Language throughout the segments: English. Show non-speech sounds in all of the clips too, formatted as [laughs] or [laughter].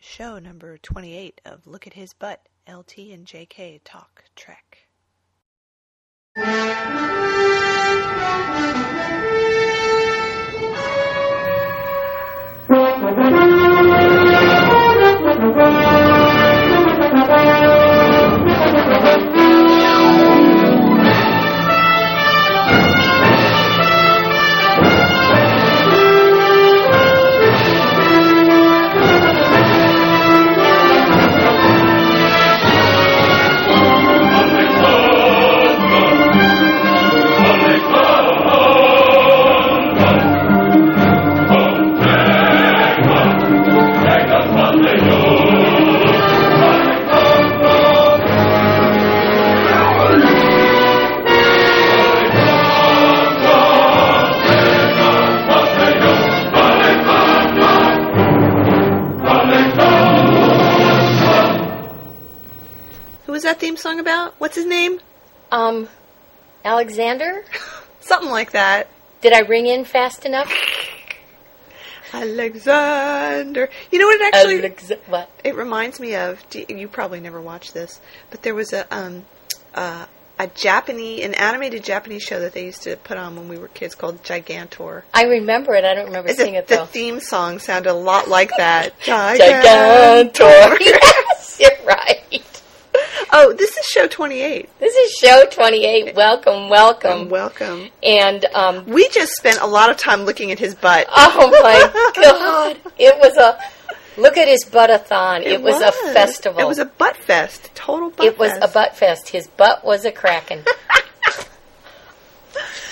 show number 28 of Look at His Butt, LT and JK Talk Trek. [laughs] song about? What's his name? Um, Alexander, [laughs] Something like that. did I ring in fast enough? Alexander. You know what it actually Alexa- what? it reminds me of? You you probably never watched this, but there was a um uh, a Japanese an animated Japanese show that they used to put on when we were kids called Gigantor. I remember it. I don't remember seeing it though. the theme song sounded a lot like that. [laughs] Gigantor. [laughs] yes, you're right. [laughs] Oh, this is show 28. This is show 28. Welcome, welcome. Welcome. And um, We just spent a lot of time looking at his butt. oh my [laughs] god, it was a look at his butt-a-thon. It, was, a festival. It was a butt fest. Total butt It was fest. a butt fest. His butt was a cracking. [laughs]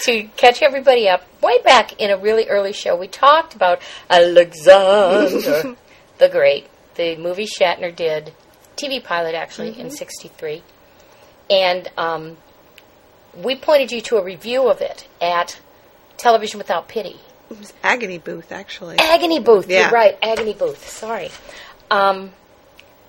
to catch everybody up, way back in a really early show, we talked about Alexander the Great, the movie Shatner did, TV pilot actually in '63, and um, we pointed you to a review of it at Television Without Pity. It was Agony Booth, actually. Agony Booth. Yeah. You're right. Agony Booth. Sorry. Um,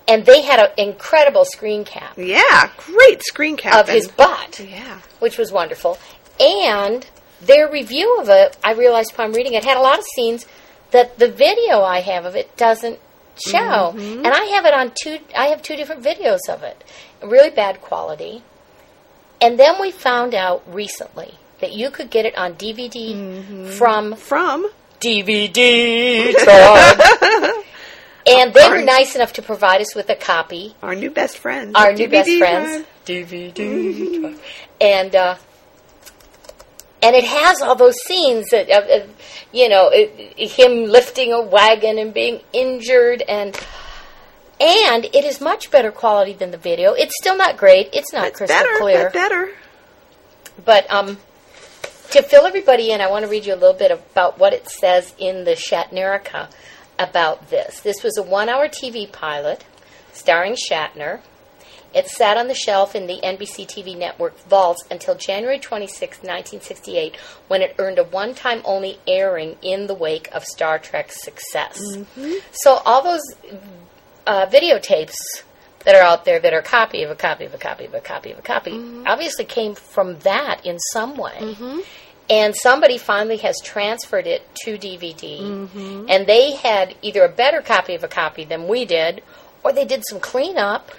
and they had an incredible screen cap Yeah, great screen cap. of his butt, Yeah. which was wonderful. And their review of it, I realized upon reading it, had a lot of scenes that the video I have of it doesn't show. Mm-hmm. And I have it on two. I have two different videos of it, really bad quality. And then we found out recently that you could get it on DVD Mm-hmm. from From DVD [laughs] and they were nice enough to provide us with a copy. our new best friends. Our at new DVD best friends. Time. DVD Time. And, uh, and it has all those scenes that, of, of, you know, it, him lifting a wagon and being injured and, and it is much better quality than the video. It's still not great. It's not It's crystal better, clear. but better. But um, to fill everybody in, I want to read you a little bit about what it says in the Shatnerica about this. This was a one hour TV pilot starring Shatner. It sat on the shelf in the NBC TV network vaults until January 26, 1968, when it earned a one time only airing in the wake of Star Trek's success. Mm-hmm. So, all those uh, videotapes that are out there that are a copy of a copy of a copy of a copy of a copy mm-hmm. obviously came from that in some way. Mm-hmm. And somebody finally has transferred it to DVD. And they had either a better copy of a copy than we did, or they did some cleanup.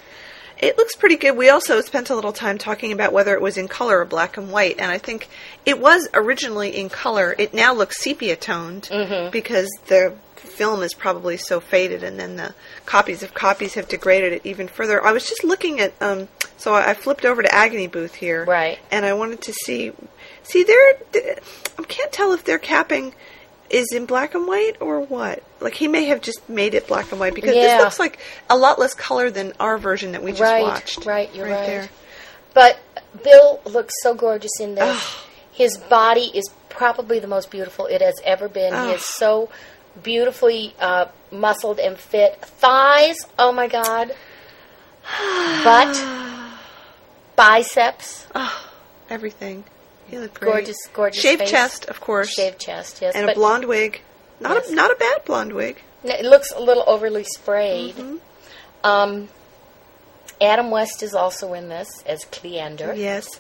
It looks pretty good. We also spent a little time talking about whether it was in color or black and white, and I think it was originally in color. It now looks sepia toned Mm-hmm. because the film is probably so faded, and then the copies of copies have degraded it even further. I was just looking at, um, so I flipped over to Agony Booth here, Right. And I wanted to see, see, they're, I can't tell if they're capping is in black and white or what. Like he may have just made it black and white because Yeah. this looks like a lot less color than our version that we just right, watched. right, you're right. there. But Bill looks so gorgeous in this. His body is probably the most beautiful it has ever been. He is so beautifully uh, muscled and fit. Thighs, oh my god. [sighs] Butt, biceps, Oh, everything. Looked great. gorgeous, gorgeous. Shaved face. chest, of course, shaved chest, yes. and but a blonde wig. Not Yes. a not a bad blonde wig. it looks a little overly sprayed. Mm-hmm. Um, Adam West is also in this as Cleander. Yes.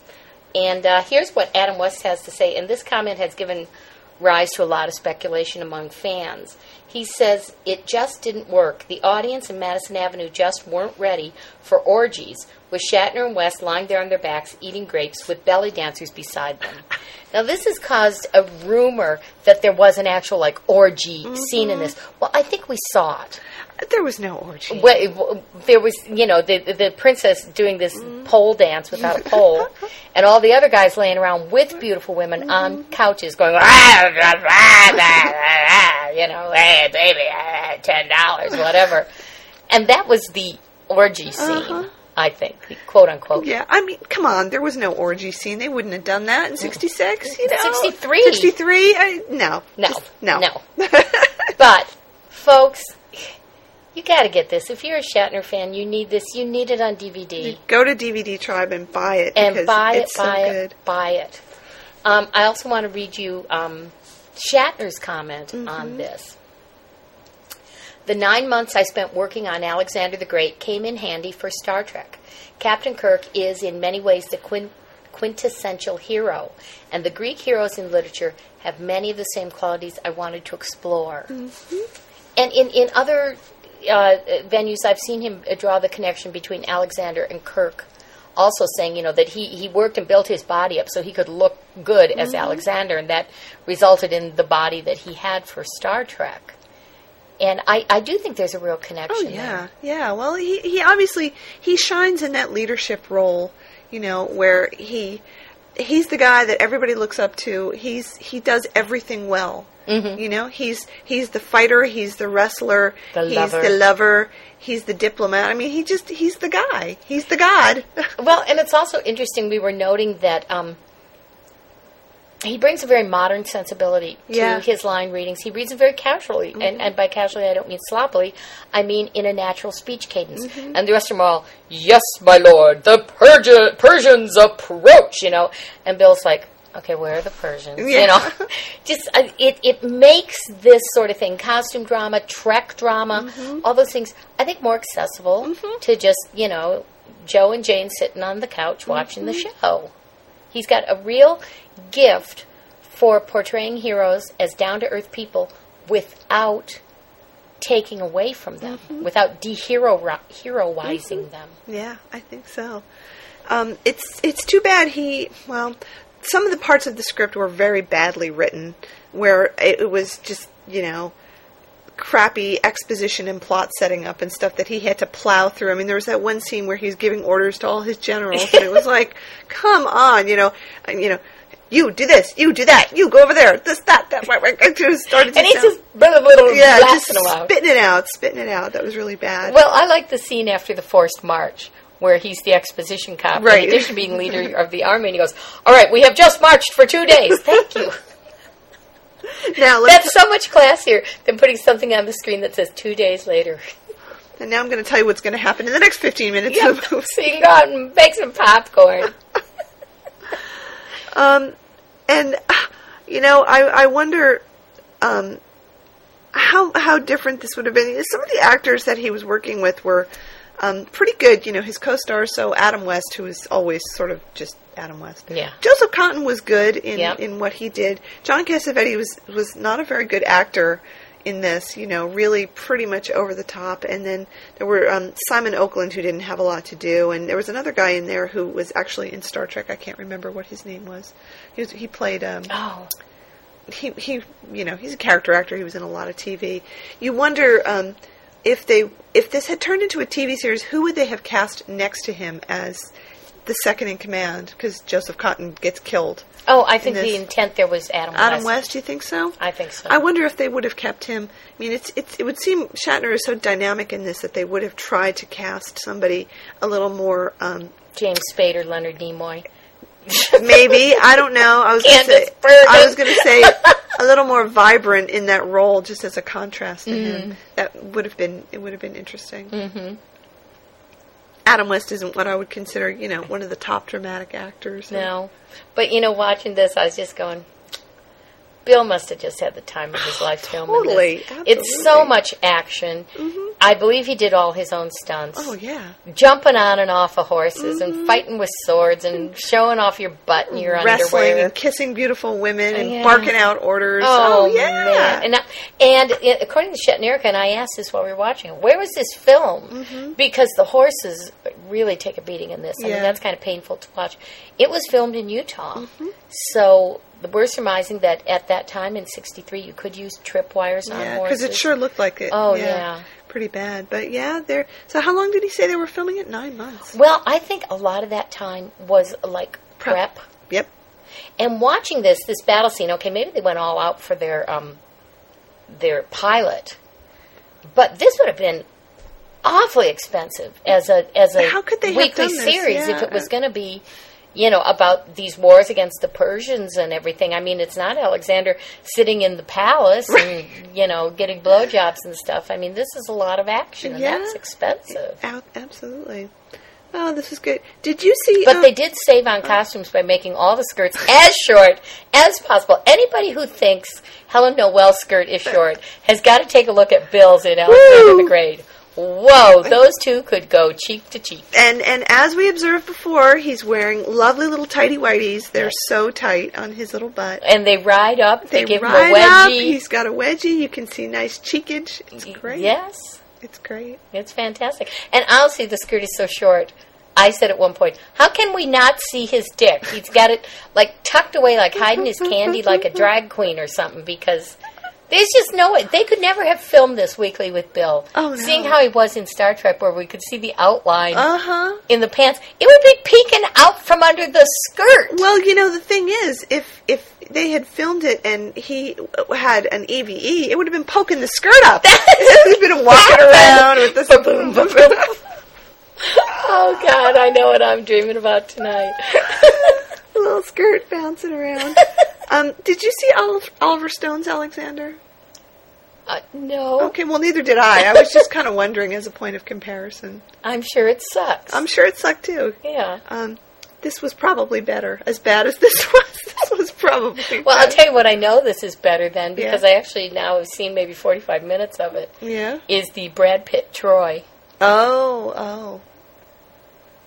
And uh, here's what Adam West has to say, and this comment has given rise to a lot of speculation among fans. He says it just didn't work. The audience in Madison Avenue just weren't ready for orgies with Shatner and West lying there on their backs eating grapes with belly dancers beside them. [laughs] Now, this has caused a rumor that there was an actual like orgy mm-hmm. scene in this. Well, I think we saw it. There was no orgy. Well, there was, you know, the the princess doing this mm-hmm. pole dance without a pole, [laughs] and all the other guys laying around with beautiful women on mm-hmm. couches going, "Ah, blah, blah, blah, blah, blah," you know, hey baby, ah, ah, ten dollars, whatever, and that was the orgy uh-huh. scene, Uh-huh. I think, quote unquote. Yeah, I mean, come on. There was no orgy scene. They wouldn't have done that in mm. '66. You know, 63. '63. No, No, Just- no, no. [laughs] But, folks, you got to get this. If you're a Shatner fan, you need this. You need it on DVD. Go to DVD Tribe and buy it and buy it, it's so buy it, good. buy it. Um, I also want to read you um, Shatner's comment Mm-hmm. on this. The nine months I spent working on Alexander the Great came in handy for Star Trek. Captain Kirk is, in many ways, the quin- quintessential hero, and the Greek heroes in literature have many of the same qualities I wanted to explore. Mm-hmm. And in, in other uh, venues, I've seen him draw the connection between Alexander and Kirk, also saying, you know, that he, he worked and built his body up so he could look good as Alexander, and that resulted in the body that he had for Star Trek. And I, I do think there's a real Oh connection yeah, yeah. Well, he he obviously he shines in that leadership role, you know, where he he's the guy that everybody looks up to. He's he does everything well. Mm-hmm. You know, he's he's the fighter, he's the wrestler, The he's lover. the lover, he's the diplomat. I mean, he just he's the guy. He's the god. [laughs] Well, and it's also interesting. We were noting that um, he brings a very modern sensibility to Yeah. his line readings. He reads them very casually, and, mm-hmm. and by casually, I don't mean sloppily. I mean in a natural speech cadence. Mm-hmm. And the rest of them are all, "Yes, my lord, the Persia- Persians approach." You know, and Bill's like. Okay, where are the Persians? You know, [laughs] just uh, it it makes this sort of thing, costume drama, Trek drama, mm-hmm. all those things, I think more accessible to just you know Joe and Jane sitting on the couch watching the show. He's got a real gift for portraying heroes as down to earth people without taking away from them, without dehero heroizing them. Yeah, I think so. Um, it's it's too bad he well, some of the parts of the script were very badly written, where it, it was just you know crappy exposition and plot setting up and stuff that he had to plow through. I mean, there was that one scene where he's giving orders to all his generals, and it was [laughs] like, come on, you know, you know. You do this. You do that. You go over there. This, that, that. It just started to And he's just blah, blah, blah, yeah, just blasting them out. spitting it out, spitting it out. That was really bad. Well, I like the scene after the forced march where he's the exposition cop, Right. in addition to being leader of the army, and he goes, "All right, we have just marched for two days. Thank you." [laughs] now let's That's so much classier than putting something on the screen that says two days later. And now I'm going to tell you what's going to happen in the next 15 minutes Yeah, of the [laughs] movie. so you can go out and make some popcorn. [laughs] Um, and [sighs] you know, I I wonder um, how how different this would have been. Some of the actors that he was working with were um, pretty good. You know, his co-stars. So Adam West, who is always sort of just Adam West. Yeah. Joseph Cotten was good in Yep. in what he did. John Cassavetes was was not a very good actor in this, you know, really pretty much over the top. And then there were um, Simon Oakland, who didn't have a lot to do, and there was another guy in there who was actually in Star Trek. I can't remember what his name was. He was he played um, Oh, he he you know he's a character actor. He was in a lot of TV. You wonder um, if they if this had turned into a TV series, who would they have cast next to him as the second in command? Because Joseph Cotten gets killed. oh, I think In the intent there was Adam, Adam West. West, you think so? I think so. I wonder if they would have kept him. I mean, it's, it's it would seem Shatner is so dynamic in this that they would have tried to cast somebody a little more. Um, James Spader, Leonard Nimoy. [laughs] maybe I don't know. I was gonna say, Bergen. I was going to say [laughs] a little more vibrant in that role, just as a contrast to Mm-hmm. him. That would have been it would have been interesting. Mm-hmm. Adam West isn't what I would consider, you know, one of the top dramatic actors. No, but you know, watching this, I was just going, Bill must have just had the time of his [sighs] life filming Totally, this. It's so much action. Mhm. I believe he did all his own stunts. Oh yeah. Jumping on and off of horses and fighting with swords and showing off your butt and your Wrestling underwear. and kissing beautiful women and Yeah. barking out orders. Oh, yeah. man! And I- and it, according to Shatnerika, and I asked this while we were watching it, where was this film? Because the horses really take a beating in this. I Mm-hmm. Yeah. mean, that's kind of painful to watch. It was filmed in Utah, Mm-hmm. so we're surmising that at that time in '63 you could use tripwires on Yeah, horses. because it sure looked like it. Oh, yeah. pretty bad. But yeah, they're. So how long did he say they were filming it? Nine months. Well, I think a lot of that time was like prep. Yep. And watching this this battle scene, okay, maybe they went all out for their um, their pilot, but this would have been awfully expensive as a as a How could they have weekly done this? series if it was going to be. You know about these wars against the Persians and everything. I mean, it's not Alexander sitting in the palace and you know getting blowjobs and stuff. I mean, this is a lot of action, and Yeah. that's expensive. Absolutely. Oh, this is good. Did you see? But uh, they did save on costumes by making all the skirts as short as possible. Anybody who thinks Helen Noel's skirt is short has got to take a look at Bill's in Alexander Woo! the Great. Whoa, [laughs] those two could go cheek to cheek. And and as we observed before, he's wearing lovely little tighty whities. They're so tight on his little butt. And they ride up. They, They give him ride a up. wedgie. He's got a wedgie. You can see nice cheekage. It's great. Yes, It's great. it's fantastic. And I'll honestly, the skirt is so short. I said at one point, "How can we not see his dick? He's got it like tucked away, like hiding his candy, like a drag queen or something." Because there's just no way they could never have filmed this weekly with Bill. Oh, no. Seeing how he was in Star Trek, where we could see the outline Uh huh. in the pants, it would be peeking out from under the skirt. Well, you know the thing is, if if they had filmed it and he had an EVE, it would have been poking the skirt up. He'd [laughs] been walking [laughs] around with this. Ba-boom, ba-boom. [laughs] oh God, I know what I'm dreaming about tonight. little skirt bouncing around. Um, did you see Oliver, Stone's Alexander? Uh, no, Okay, well, neither did I. I was just kind of [laughs] wondering as a point of comparison. I'm sure it sucks. I'm sure it sucked too. yeah. Um, this was probably better. As bad as [laughs] this was, this was probably [laughs] Well, I'll tell you what I know this is better than because Yeah. I actually now have seen maybe 45 minutes of it. Yeah. Is the Brad Pitt Troy. Oh, oh.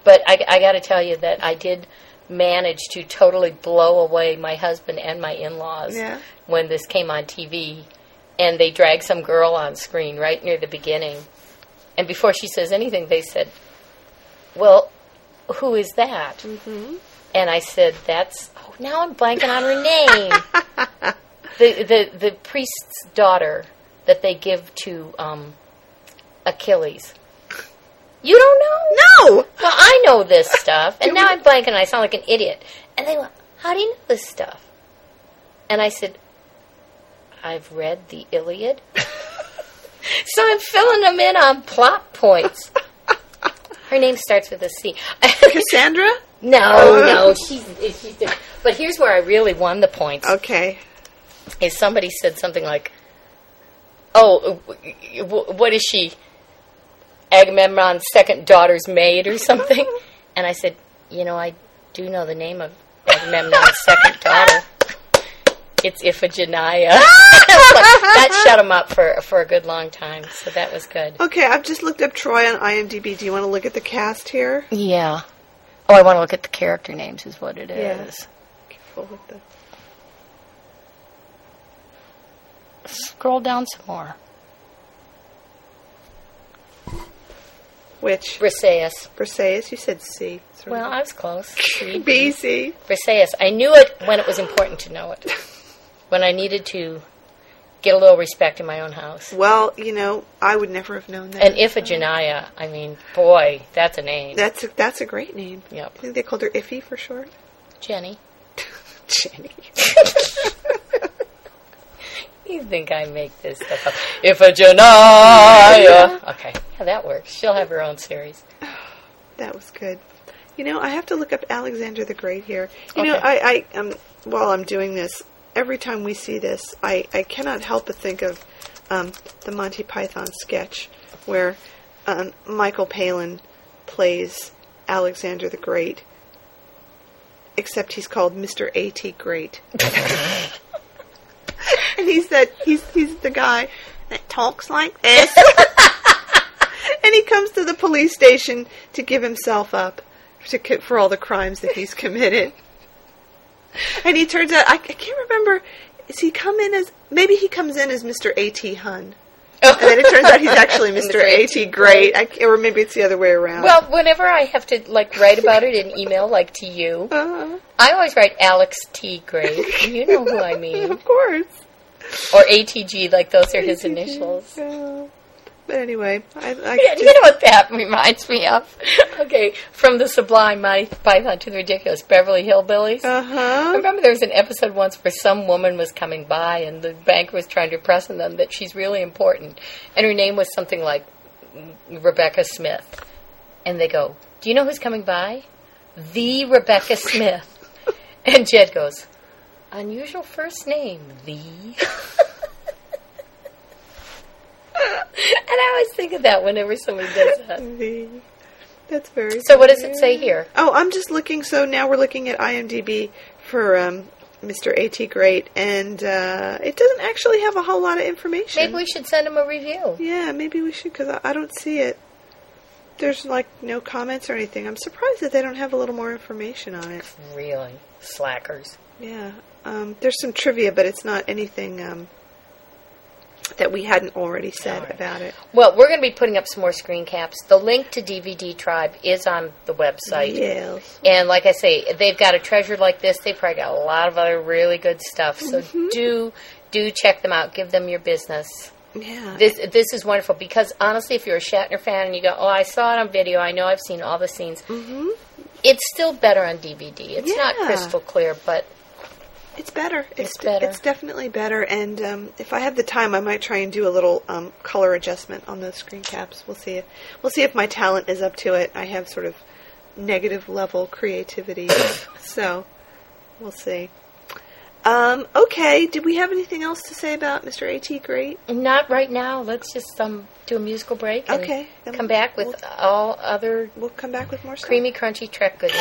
But I, I got to tell you that I did manage to totally blow away my husband and my in-laws Yeah. when this came on TV, and they dragged some girl on screen right near the beginning, and before she says anything, they said, "Well, who is that?" Mm-hmm. And I said, "That's oh, now I'm blanking on her name. [laughs] the the the priest's daughter that they give to um, Achilles. You don't know? No! Well, I know this [laughs] stuff, and now I'm blanking. and I sound like an idiot. And they went, "How do you know this stuff?" And I said, "I've read the Iliad." [laughs] so I'm filling them in on plot points. [laughs] Her name starts with a C. Cassandra? no, oh. no, she's she's. different. But here's where I really won the points. Okay. Is somebody said something like, "Oh, what is she? Agamemnon's second daughter's maid or something?" [laughs] And I said, "You know, I do know the name of Agamemnon's second daughter. It's Iphigenia." [laughs] that shut him up for for a good long time. So that was good. Okay, I've just looked up Troy on IMDb. Do you want to look at the cast here? Yeah. Oh, I want to look at the character names. Is what it is. Yeah. Careful with the- Scroll down some more. Which? Briseis. Briseis? You said C. Well, I was close. [laughs] C. B, C. Briseis. I knew it when it was important to know it. [laughs] When I needed to get a little respect in my own house. Well, you know, I would never have known that. And Iphigenia, I mean, boy, that's a name. That's a, that's a great name. Yep. I think they called her Iffy for short. Jenny. [laughs] Jenny. You think I make this stuff up? Iphigenia! Okay. Yeah, that works. She'll have her own series. [sighs] That was good. You know, I have to look up Alexander the Great here. You know, I, I um, while I'm doing this, every time we see this, I, I cannot help but think of um, the Monty Python sketch where um, Michael Palin plays Alexander the Great, except he's called Mr. A.T. Great. [laughs] [laughs] and he's that he's he's the guy that talks like this. [laughs] and he comes to the police station to give himself up to for all the crimes that he's committed. And he turns out I, I can't remember. Is he come in as maybe he comes in as Mr. A T Hun, and then it turns out he's [laughs] actually Mr. A T Great, I, or maybe it's the other way around. Well, whenever I have to like write about it in email, like to you, uh, I always write Alex T. Gray. [laughs] You know who I mean, of course. or ATG, like those are his initials. Yeah. But anyway, I, I Yeah, you know what that reminds me of? [laughs] Okay, from the Sublime Monty Python to the Ridiculous Beverly Hillbillies. uh I huh. remember there was an episode once where some woman was coming by and the banker was trying to impress on them that she's really important. And her name was something like Rebecca Smith. And they go, Do you know who's coming by? The Rebecca Smith. [laughs] And Jed goes, Unusual first name, the. [laughs] [laughs] and I always think of that whenever somebody does that. The, that's very. So, what does it say here? Oh, I'm just looking. So now we're looking at IMDb for um, Mr. A.T. Great, and uh, it doesn't actually have a whole lot of information. Maybe we should send him a review. Yeah, maybe we should because I, I don't see it. There's like no comments or anything. I'm surprised that they don't have a little more information on it. Really? Slackers. Yeah, um, there's some trivia, but it's not anything um, that we hadn't already said right. about it. Well, we're going to be putting up some more screen caps. The link to DVD Tribe is on the website. Yes. And like I say, they've got a treasure like this. They've probably got a lot of other really good stuff. So Mm-hmm. do do check them out. Give them your business. Yeah. This this is wonderful because honestly, if you're a Shatner fan and you go, "Oh, I saw it on video. I know I've seen all the scenes." hmm It's still better on DVD. It's not crystal clear, but It's better. It's better. It's definitely better. And um, if I have the time, I might try and do a little um, color adjustment on those screen caps. We'll see. If, we'll see if my talent is up to it. I have sort of negative level creativity, [coughs] so we'll see. Um, okay. Did we have anything else to say about Mr. A.T. Great? not right now. Let's just um do a musical break. and Okay, Come back with we'll- all other We'll come back with more stuff. creamy, crunchy Trek goodness.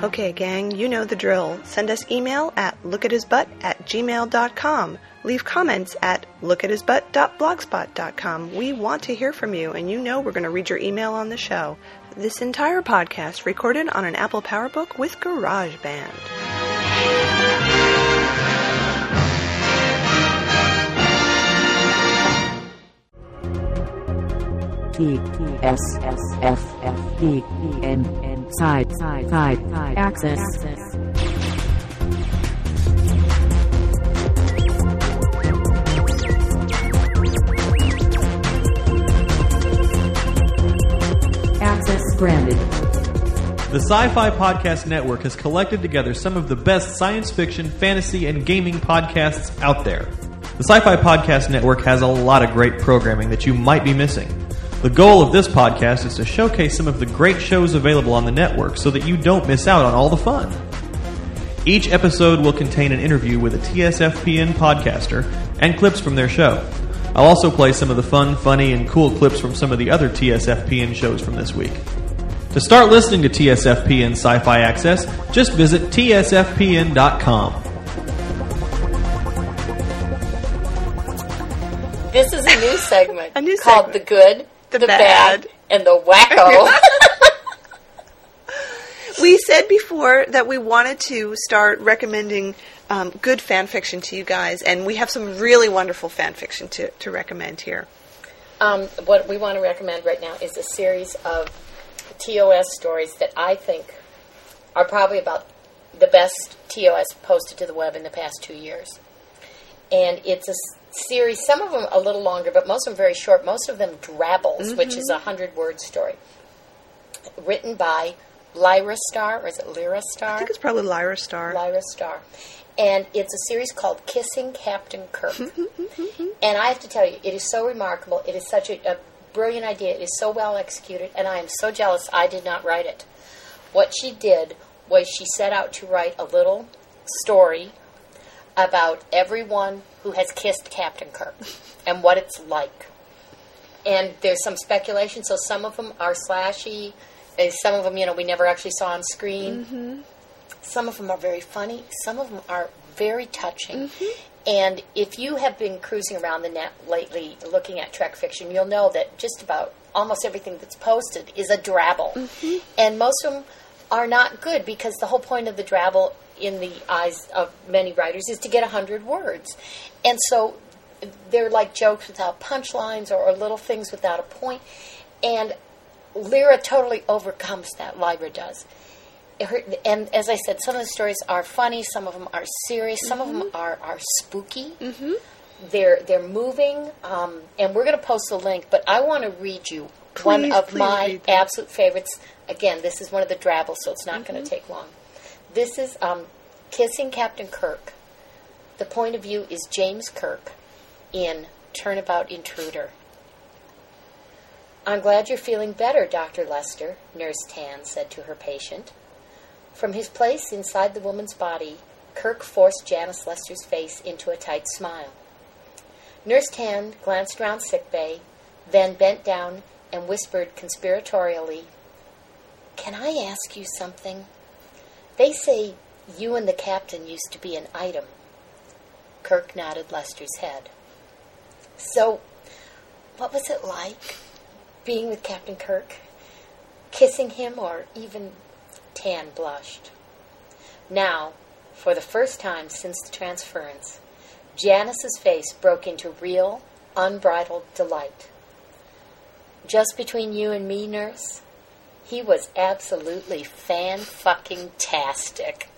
Okay, gang, you know the drill. Send us email at lookathisbutt at gmail.com. Leave comments at lookathisbutt.blogspot.com. We want to hear from you, and you know we're going to read your email on the show. This entire podcast recorded on an Apple PowerBook with GarageBand. T S S F F E N side side side side access. Access granted. The Sci Fi Podcast Network has collected together some of the best science fiction, fantasy, and gaming podcasts out there. The Sci Fi Podcast Network has a lot of great programming that you might be missing. The goal of this podcast is to showcase some of the great shows available on the network so that you don't miss out on all the fun. Each episode will contain an interview with a TSFPN podcaster and clips from their show. I'll also play some of the fun, funny, and cool clips from some of the other TSFPN shows from this week. To start listening to TSFPN Sci Fi Access, just visit tsfpn.com. This is a new segment A new called segment. The Good, The the, Bad. bad. and the Wacko. [laughs] [laughs] We said before that we wanted to start recommending um, good fan fiction to you guys, and we have some really wonderful fan fiction to, to recommend here. um, what we want to recommend right now is a series of TOS stories that I think are probably about the best TOS posted to the web in the past two years. And it's a series, some of them a little longer, but most of them very short. Most of them drabbles, mm-hmm. which is a hundred word story. Written by Lyra Star, or is it Lyra Star? I think it's probably Lyra Star. Lyra Star. And it's a series called Kissing Captain Kirk. [laughs] Mm-hmm. and I have to tell you, it is so remarkable. It is such a, a brilliant idea. It is so well executed, and I am so jealous I did not write it. What she did was she set out to write a little story about everyone who has kissed Captain Kirk and what it's like. And there's some speculation, so some of them are slashy, and some of them, you know, we never actually saw on screen. Mm-hmm. Some of them are very funny. Some of them are very touching. Mm-hmm. And if you have been cruising around the net lately looking at Trek fiction, you'll know that just about almost everything that's posted is a drabble. Mm-hmm. And most of them are not good because the whole point of the drabble in the eyes of many writers is to get 100 words. And so they're like jokes without punchlines or, or little things without a point. And Lyra totally overcomes that. Lyra does. Her, and as I said, some of the stories are funny. Some of them are serious. Some of them are, are spooky. Mm-hmm. They're they're moving. Um, and we're going to post the link. But I want to read you one of my absolute favorites. Again, this is one of the drabbles, so it's not going to take long. This is um, kissing Captain Kirk. The point of view is James Kirk in Turnabout Intruder. I'm glad you're feeling better, Dr. Lester, Nurse Tan said to her patient. From his place inside the woman's body, Kirk forced Janice Lester's face into a tight smile. Nurse Tan glanced round sick bay, then bent down and whispered conspiratorially, Can I ask you something? They say you and the captain used to be an item. Kirk nodded Lester's head. So, what was it like being with Captain Kirk? Kissing him, or even Tan blushed. Now, for the first time since the transference, Janice's face broke into real, unbridled delight. Just between you and me, nurse, he was absolutely fan fucking tastic.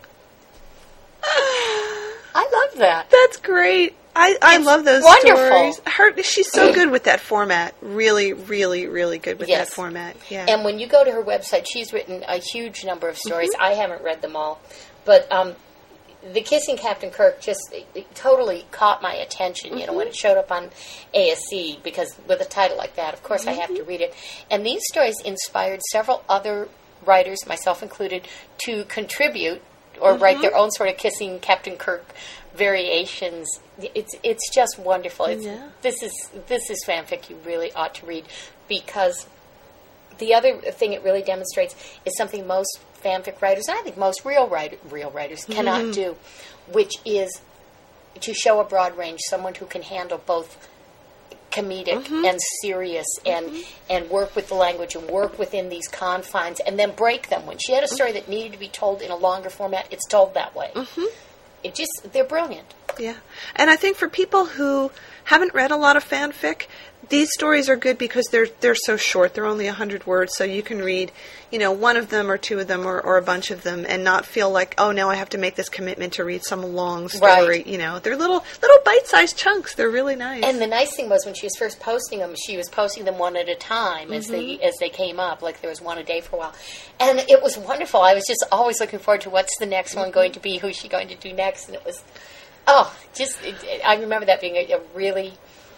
[sighs] I love that. That's great. I, I It's love those stories. wonderful. stories. Her, she's so good with that format. Really, really, really good with Yes. that format. Yeah. And when you go to her website, she's written a huge number of stories. Mm-hmm. I haven't read them all, but um, the kissing Captain Kirk just it, it totally caught my attention. You know, Mm-hmm. when it showed up on ASC, because with a title like that, of course, I have Mm-hmm. to read it. And these stories inspired several other writers, myself included, to contribute or write Mm-hmm. their own sort of kissing Captain Kirk variations. It's it's just wonderful. It's, Yeah. This is this is fanfic you really ought to read because the other thing it really demonstrates is something most fanfic writers, and I think most real writer, real writers, cannot mm-hmm. do, which is to show a broad range, someone who can handle both comedic mm-hmm. and serious and mm-hmm. and work with the language and work within these confines and then break them. When she had a story that needed to be told in a longer format, it's told that way. It just they're brilliant. Yeah. And I think for people who haven't read a lot of fanfic, these stories are good because they're they're so short. They're only 100 words, so you can read, you know, one of them or two of them or, or a bunch of them and not feel like, "Oh, now I have to make this commitment to read some long story." Right. You know, they're little little bite-sized chunks. They're really nice. And the nice thing was when she was first posting them, she was posting them one at a time as they Mm-hmm. as they came up. Like there was one a day for a while, and it was wonderful. I was just always looking forward to what's the next one going to be, who's she going to do next, and it was oh, just I remember that being a, a really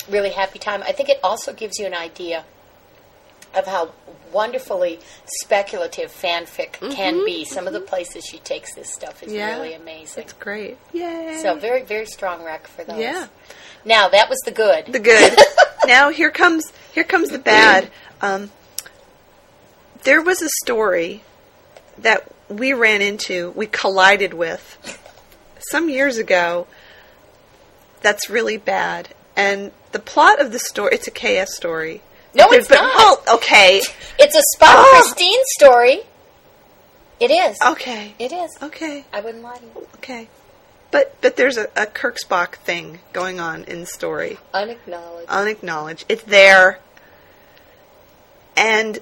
really happy time. I think it also gives you an idea of how wonderfully speculative fanfic can be. Some of the places she takes this stuff is Mm-hmm. Yeah. really amazing. it's great. Yay. So very very strong rec for those. Yeah. Now that was the good. the good. [laughs] now here comes here comes the bad. [clears throat] Um, there was a story that we ran into, we collided with some years ago. That's really bad, and the plot of the story. It's a KS story. No, it's but- not. Oh, okay, It's a Spock Ah! Christine story. It is. okay, It is. okay, I wouldn't lie to you. okay. But but there's a, a Kirk Spock thing going on in the story. Unacknowledged. unacknowledged. It's there. And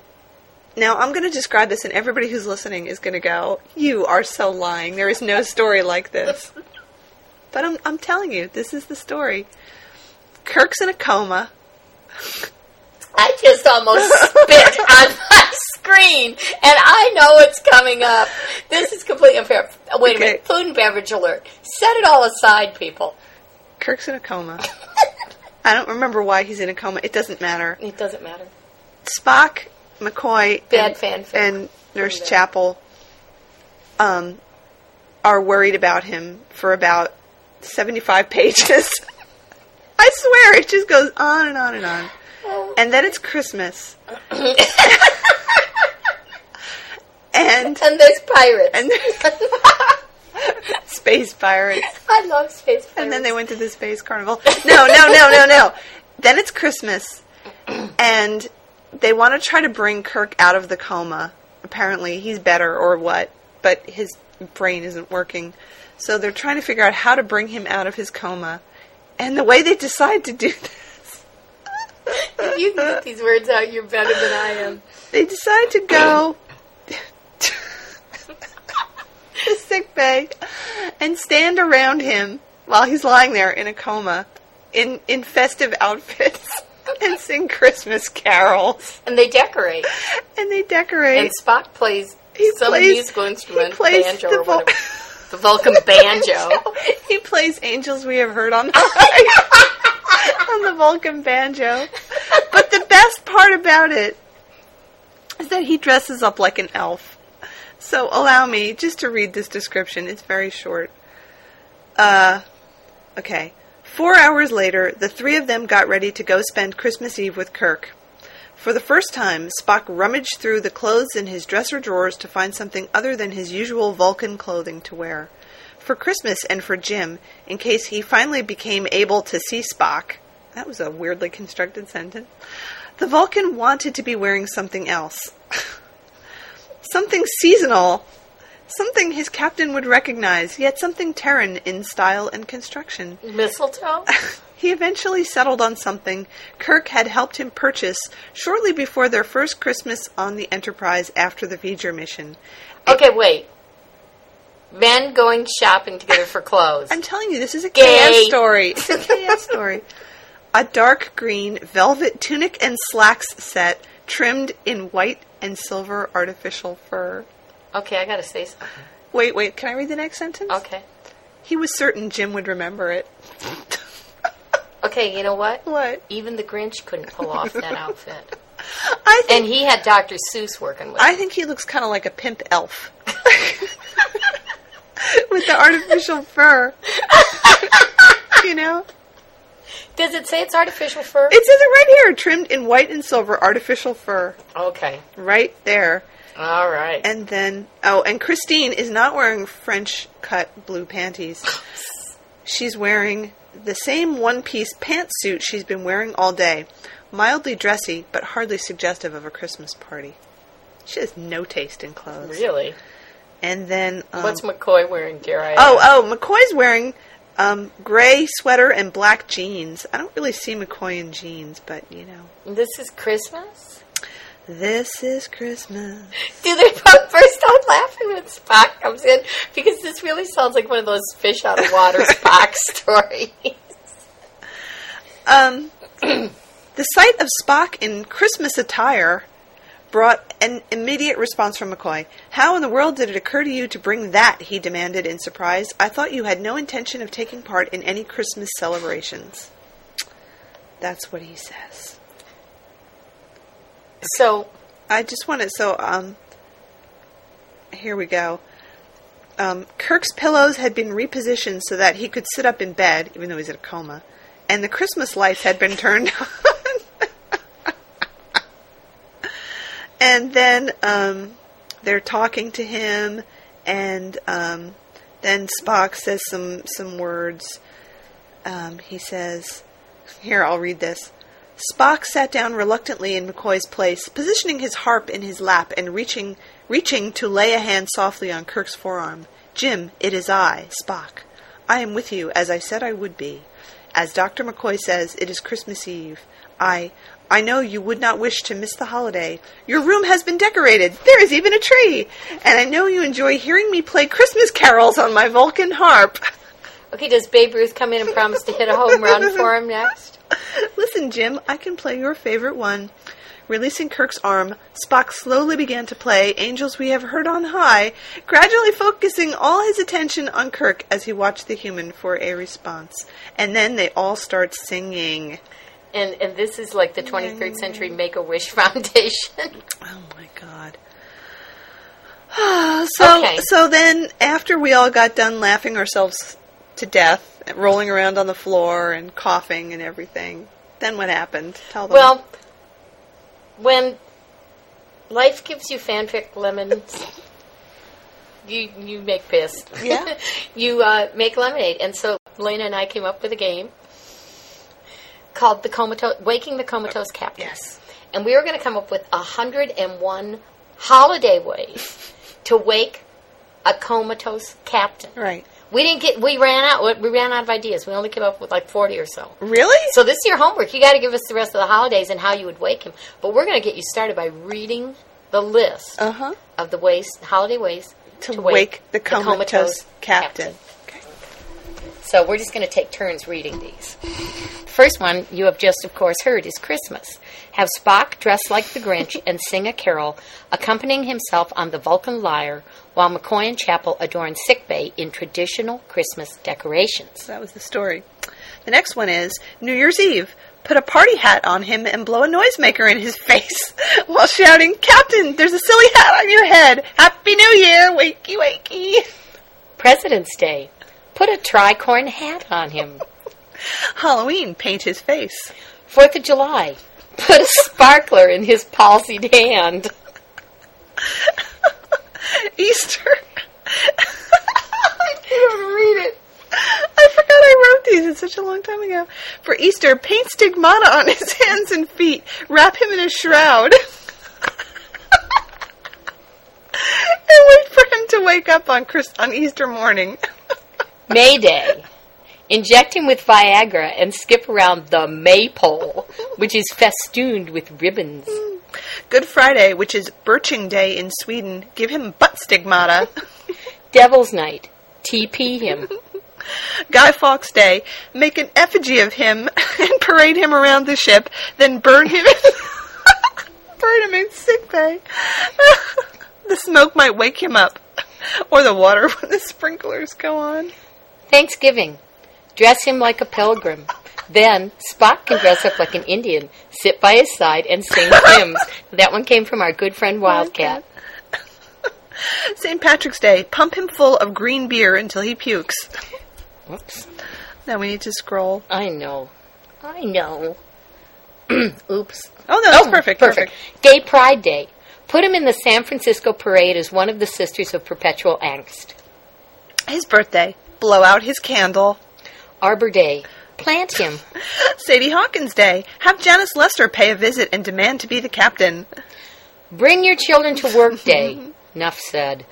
now I'm going to describe this, and everybody who's listening is going to go, You are so lying. There is no story like this. [laughs] But I'm, I'm telling you, this is the story. Kirk's in a coma. I just almost spit [laughs] on my screen, and I know it's coming up. This is completely unfair. Wait a Okay. minute. Food and beverage alert. Set it all aside, people. Kirk's in a coma. [laughs] I don't remember why he's in a coma. It doesn't matter. It doesn't matter. Spock, McCoy, Bad and, and Nurse Chapel um, are worried about him for about 75 [laughs] pages. I swear, it just goes on and on and on. And then it's Christmas. [coughs] and And there's pirates. and there's [laughs] space pirates. I love space pirates. And then they went to the space carnival. No, no, no, no, no. Then it's Christmas, and they want to try to bring Kirk out of the coma. Apparently, he's better or what, but his brain isn't working. So they're trying to figure out how to bring him out of his coma. And the way they decide to do this, [laughs] If you can get these words out, you're better than I am. they decide to go [laughs] to the sick bay and stand around him while he's lying there in a coma in, in festive outfits [laughs] and sing Christmas carols. And they decorate. And they decorate. And Spock plays He some plays- musical he instrument, plays banjo the or whatever. The Vulcan banjo. [laughs] he plays Angels We Have Heard on High [laughs] [laughs] on the Vulcan banjo. But the best part about it is that he dresses up like an elf. So allow me just to read this description. It's very short. Uh, okay. Four hours later, the three of them got ready to go spend Christmas Eve with Kirk. For the first time, Spock rummaged through the clothes in his dresser drawers to find something other than his usual Vulcan clothing to wear. For Christmas and for Jim, in case he finally became able to see Spock, that was a weirdly constructed sentence, the Vulcan wanted to be wearing something else. [laughs] something seasonal, something his captain would recognize, yet something Terran in style and construction. Mistletoe? [laughs] He eventually settled on something Kirk had helped him purchase shortly before their first Christmas on the Enterprise after the V'ger mission. Okay, wait. Men going shopping together for clothes. I'm telling you, this is a Gay. KS story. It's a KS story. A dark green velvet tunic and slacks set trimmed in white and silver artificial fur. Okay, I gotta say something. Wait, wait, can I read the next sentence? Okay. He was certain Jim would remember it. [laughs] Okay, you know what? What? Even the Grinch couldn't pull off that [laughs] outfit. I think And he had Dr. Seuss working with I him. think he looks kind of like a pimp elf. [laughs] With the artificial fur. [laughs] you know? Does it say it's artificial fur? It says it right here trimmed in white and silver artificial fur. okay. Right there. All right. And then, oh, and Christine is not wearing French cut blue panties. She's wearing the same one piece pantsuit she's been wearing all day. Mildly dressy, but hardly suggestive of a Christmas party. She has no taste in clothes. really? And then, um, What's McCoy wearing, dare I Oh, oh, McCoy's wearing um, gray sweater and black jeans. I don't really see McCoy in jeans, but you know, This is Christmas? This is Christmas. [laughs] Do they first start laughing when Spock comes in? Because this really sounds like one of those fish out of water [laughs] Spock stories. Um, [clears throat] the sight of Spock in Christmas attire brought an immediate response from McCoy. How in the world did it occur to you to bring that? He demanded in surprise. I thought you had no intention of taking part in any Christmas celebrations. That's what he says. So, I just want to. So, um, here we go. Um, Kirk's pillows had been repositioned so that he could sit up in bed, even though he's in a coma, and the Christmas lights had been turned [laughs] on. and then um, they're talking to him, and um, then Spock says some some words. Um, he says, "Here, I'll read this." Spock sat down reluctantly in McCoy's place, positioning his harp in his lap and reaching reaching to lay a hand softly on Kirk's forearm. Jim, it is I, Spock. I am with you, as I said I would be. As Dr. McCoy says, it is Christmas Eve. I I know you would not wish to miss the holiday. Your room has been decorated. There is even a tree. And I know you enjoy hearing me play Christmas carols on my Vulcan harp. okay, does Babe Ruth come in and promise to hit a home run for him next? [laughs] Listen, Jim, I can play your favorite one. Releasing Kirk's arm, Spock slowly began to play Angels We Have Heard on High, gradually focusing all his attention on Kirk as he watched the human for a response. And then they all start singing. And and this is like the 23rd century mm. Make a Wish [laughs] Foundation. Oh my god. [sighs] so Okay. so then after we all got done laughing ourselves to death, rolling around on the floor and coughing and everything, then what happened? Tell them. well, when life gives you fanfic lemons, [laughs] you you make piss. Yeah. [laughs] you uh, make lemonade, and so Lena and I came up with a game called the comatose, waking the comatose captain. yes. and we were going to come up with a hundred and one holiday ways [laughs] to wake a comatose captain. Right. We didn't get. We ran out. We ran out of ideas. We only came up with like forty or so. Really? So this is your homework. You got to give us the rest of the holidays and how you would wake him. But we're going to get you started by reading the list uh huh. of the ways, holiday ways To, wake, the comatose, captain. So we're just going to take turns reading these. First one you have just, of course, heard is Christmas. Have Spock dress like the Grinch and sing a carol, accompanying himself on the Vulcan lyre, while McCoy and Chapel adorn sickbay in traditional Christmas decorations. That was the story. The next one is New Year's Eve. Put a party hat on him and blow a noisemaker in his [laughs] face while shouting, Captain, there's a silly hat on your head. Happy New Year, wakey wakey. President's Day. Put a tricorn hat on him. [laughs] Halloween, paint his face. Fourth of July. Put a sparkler in his palsied hand. [laughs] Easter. I can't even read it. I forgot I wrote these. It's such a long time ago. For Easter, paint stigmata on his [laughs] hands and feet. Wrap him in a shroud. [laughs] and wait for him to wake up on Chris- on Easter morning. May Day. Inject him with Viagra and skip around the maypole, which is festooned with ribbons. Good Friday, which is Birching Day in Sweden. Give him butt stigmata. [laughs] Devil's Night. TP him. [laughs] Guy Fawkes Day, make an effigy of him [laughs] and parade him around the ship, then burn him burn him in sick bay. the smoke might wake him up, or the water when the sprinklers go on. Thanksgiving. Dress him like a pilgrim. Then Spock can dress up like an Indian, sit by his side, and sing [laughs] hymns. That one came from our good friend Wildcat. [laughs] St. Patrick's Day, pump him full of green beer until he pukes. Whoops. Now we need to scroll. I know. I know. [clears throat] Oops. Oh no, that's oh, perfect, perfect. Gay Pride Day. Put him in the San Francisco parade as one of the Sisters of Perpetual Angst. His birthday, blow out his candle. Arbor Day. Plant him. [laughs] Sadie Hawkins Day, have Janice Lester pay a visit and demand to be the captain. Bring your children to work [laughs] day. Enough said.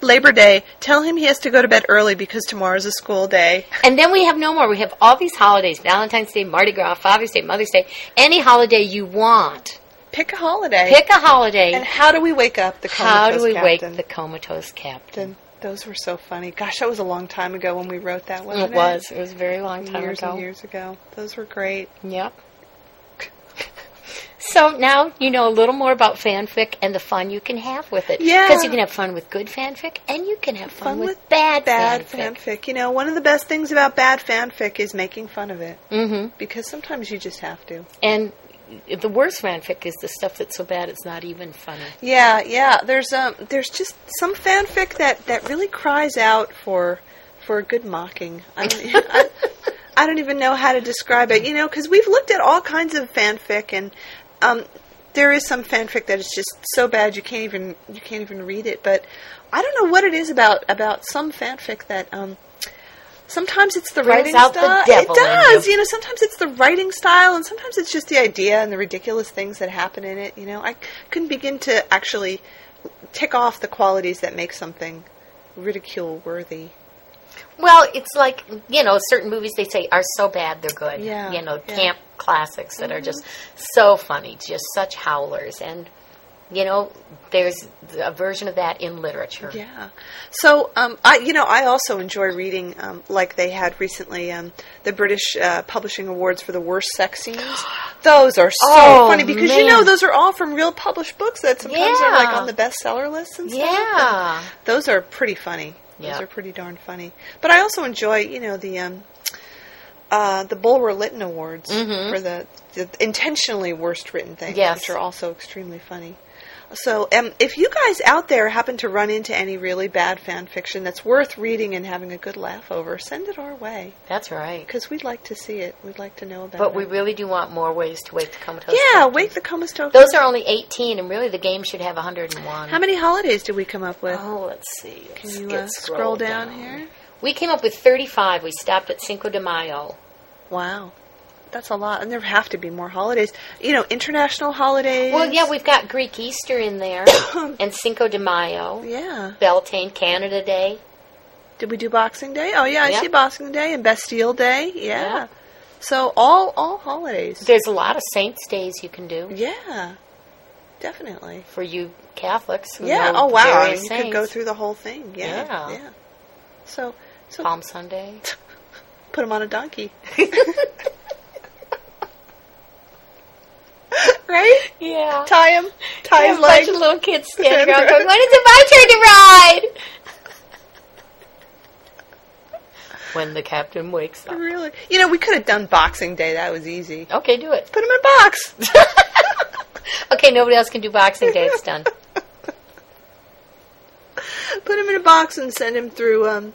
Labor Day, tell him he has to go to bed early because tomorrow's a school day. And then we have no more. We have all these holidays Valentine's Day, Mardi Gras, Father's Day, Mother's Day, any holiday you want. Pick a holiday. Pick a holiday. And how do we wake up the comatose captain? How do we captain? wake the comatose captain? Those were so funny. Gosh, that was a long time ago when we wrote that, wasn't It It was. It was a very long time years ago. and years ago. Those were great. Yep. [laughs] So now you know a little more about fanfic and the fun you can have with it. Yeah. Because you can have fun with good fanfic and you can have fun, Fun with, with bad, Bad fanfic. fanfic. You know, one of the best things about bad fanfic is making fun of it Mm-hmm. because sometimes you just have to. And the worst fanfic is the stuff that's so bad it's not even funny. Yeah, yeah. There's um, there's just some fanfic that that really cries out for for good mocking. I don't, [laughs] I, I don't even know how to describe it. You know, because we've looked at all kinds of fanfic, and um, there is some fanfic that is just so bad you can't even you can't even read it. But I don't know what it is about about some fanfic that um. Sometimes it's the writing the style. devil it does. you. You know, sometimes it's the writing style, and sometimes it's just the idea and the ridiculous things that happen in it. You know, I couldn't begin to actually tick off the qualities that make something ridicule worthy. Well, it's like you know, certain movies they say are so bad they're good. Yeah, you know, yeah. Mm-hmm. camp classics that are just so funny, just such howlers, and you know, there's a version of that in literature. Yeah. So, um, I, you know, I also enjoy reading, um, like they had recently, um, the British uh, Publishing Awards for the worst sex scenes. [gasps] Those are so Oh, funny because you know those are all from real published books that sometimes are like on the bestseller lists and stuff. Yeah. Those are pretty funny. Those Yeah. are pretty darn funny. But I also enjoy, you know, the um, uh, the Bulwer Lytton Awards Mhm. for the, the intentionally worst written things, Yes. which are also extremely funny. So, um, if you guys out there happen to run into any really bad fan fiction that's worth reading and having a good laugh over, send it our way That's right. because we'd like to see it. We'd like to know about But it. But we really do want more ways to wake the comatose. yeah, wake the Comastoke. Those are only 18, and really the game should have 101. How many holidays did we come up with? Oh, let's see. Can Let's you uh, scroll down, here? We came up with 35. We stopped at Cinco de Mayo. Wow. That's a lot. And there have to be more holidays. You know, international holidays. Well, yeah, we've got Greek Easter in there, [coughs] and Cinco de Mayo, Yeah. Beltane, Canada Day. Did we do Boxing Day? Oh, yeah, I Yeah. see Boxing Day and Bastille Day. Yeah. So all all holidays. There's a lot of saints' days you can do Yeah. Definitely. for you Catholics. Who Yeah. Oh, wow. You saints. could go through the whole thing. Yeah. Yeah. Yeah. So, so Palm Sunday. [laughs] put them on a donkey. [laughs] [laughs] right? Yeah. Tie him. Tie his a bunch of little kids [laughs] standing around going, when is it my turn to ride? [laughs] when the captain wakes up. Really? You know, we could have done Boxing Day. That was easy. Okay, do it. Put him in a box. Okay, nobody else can do Boxing Day. It's done. Put him in a box and send him through. Um,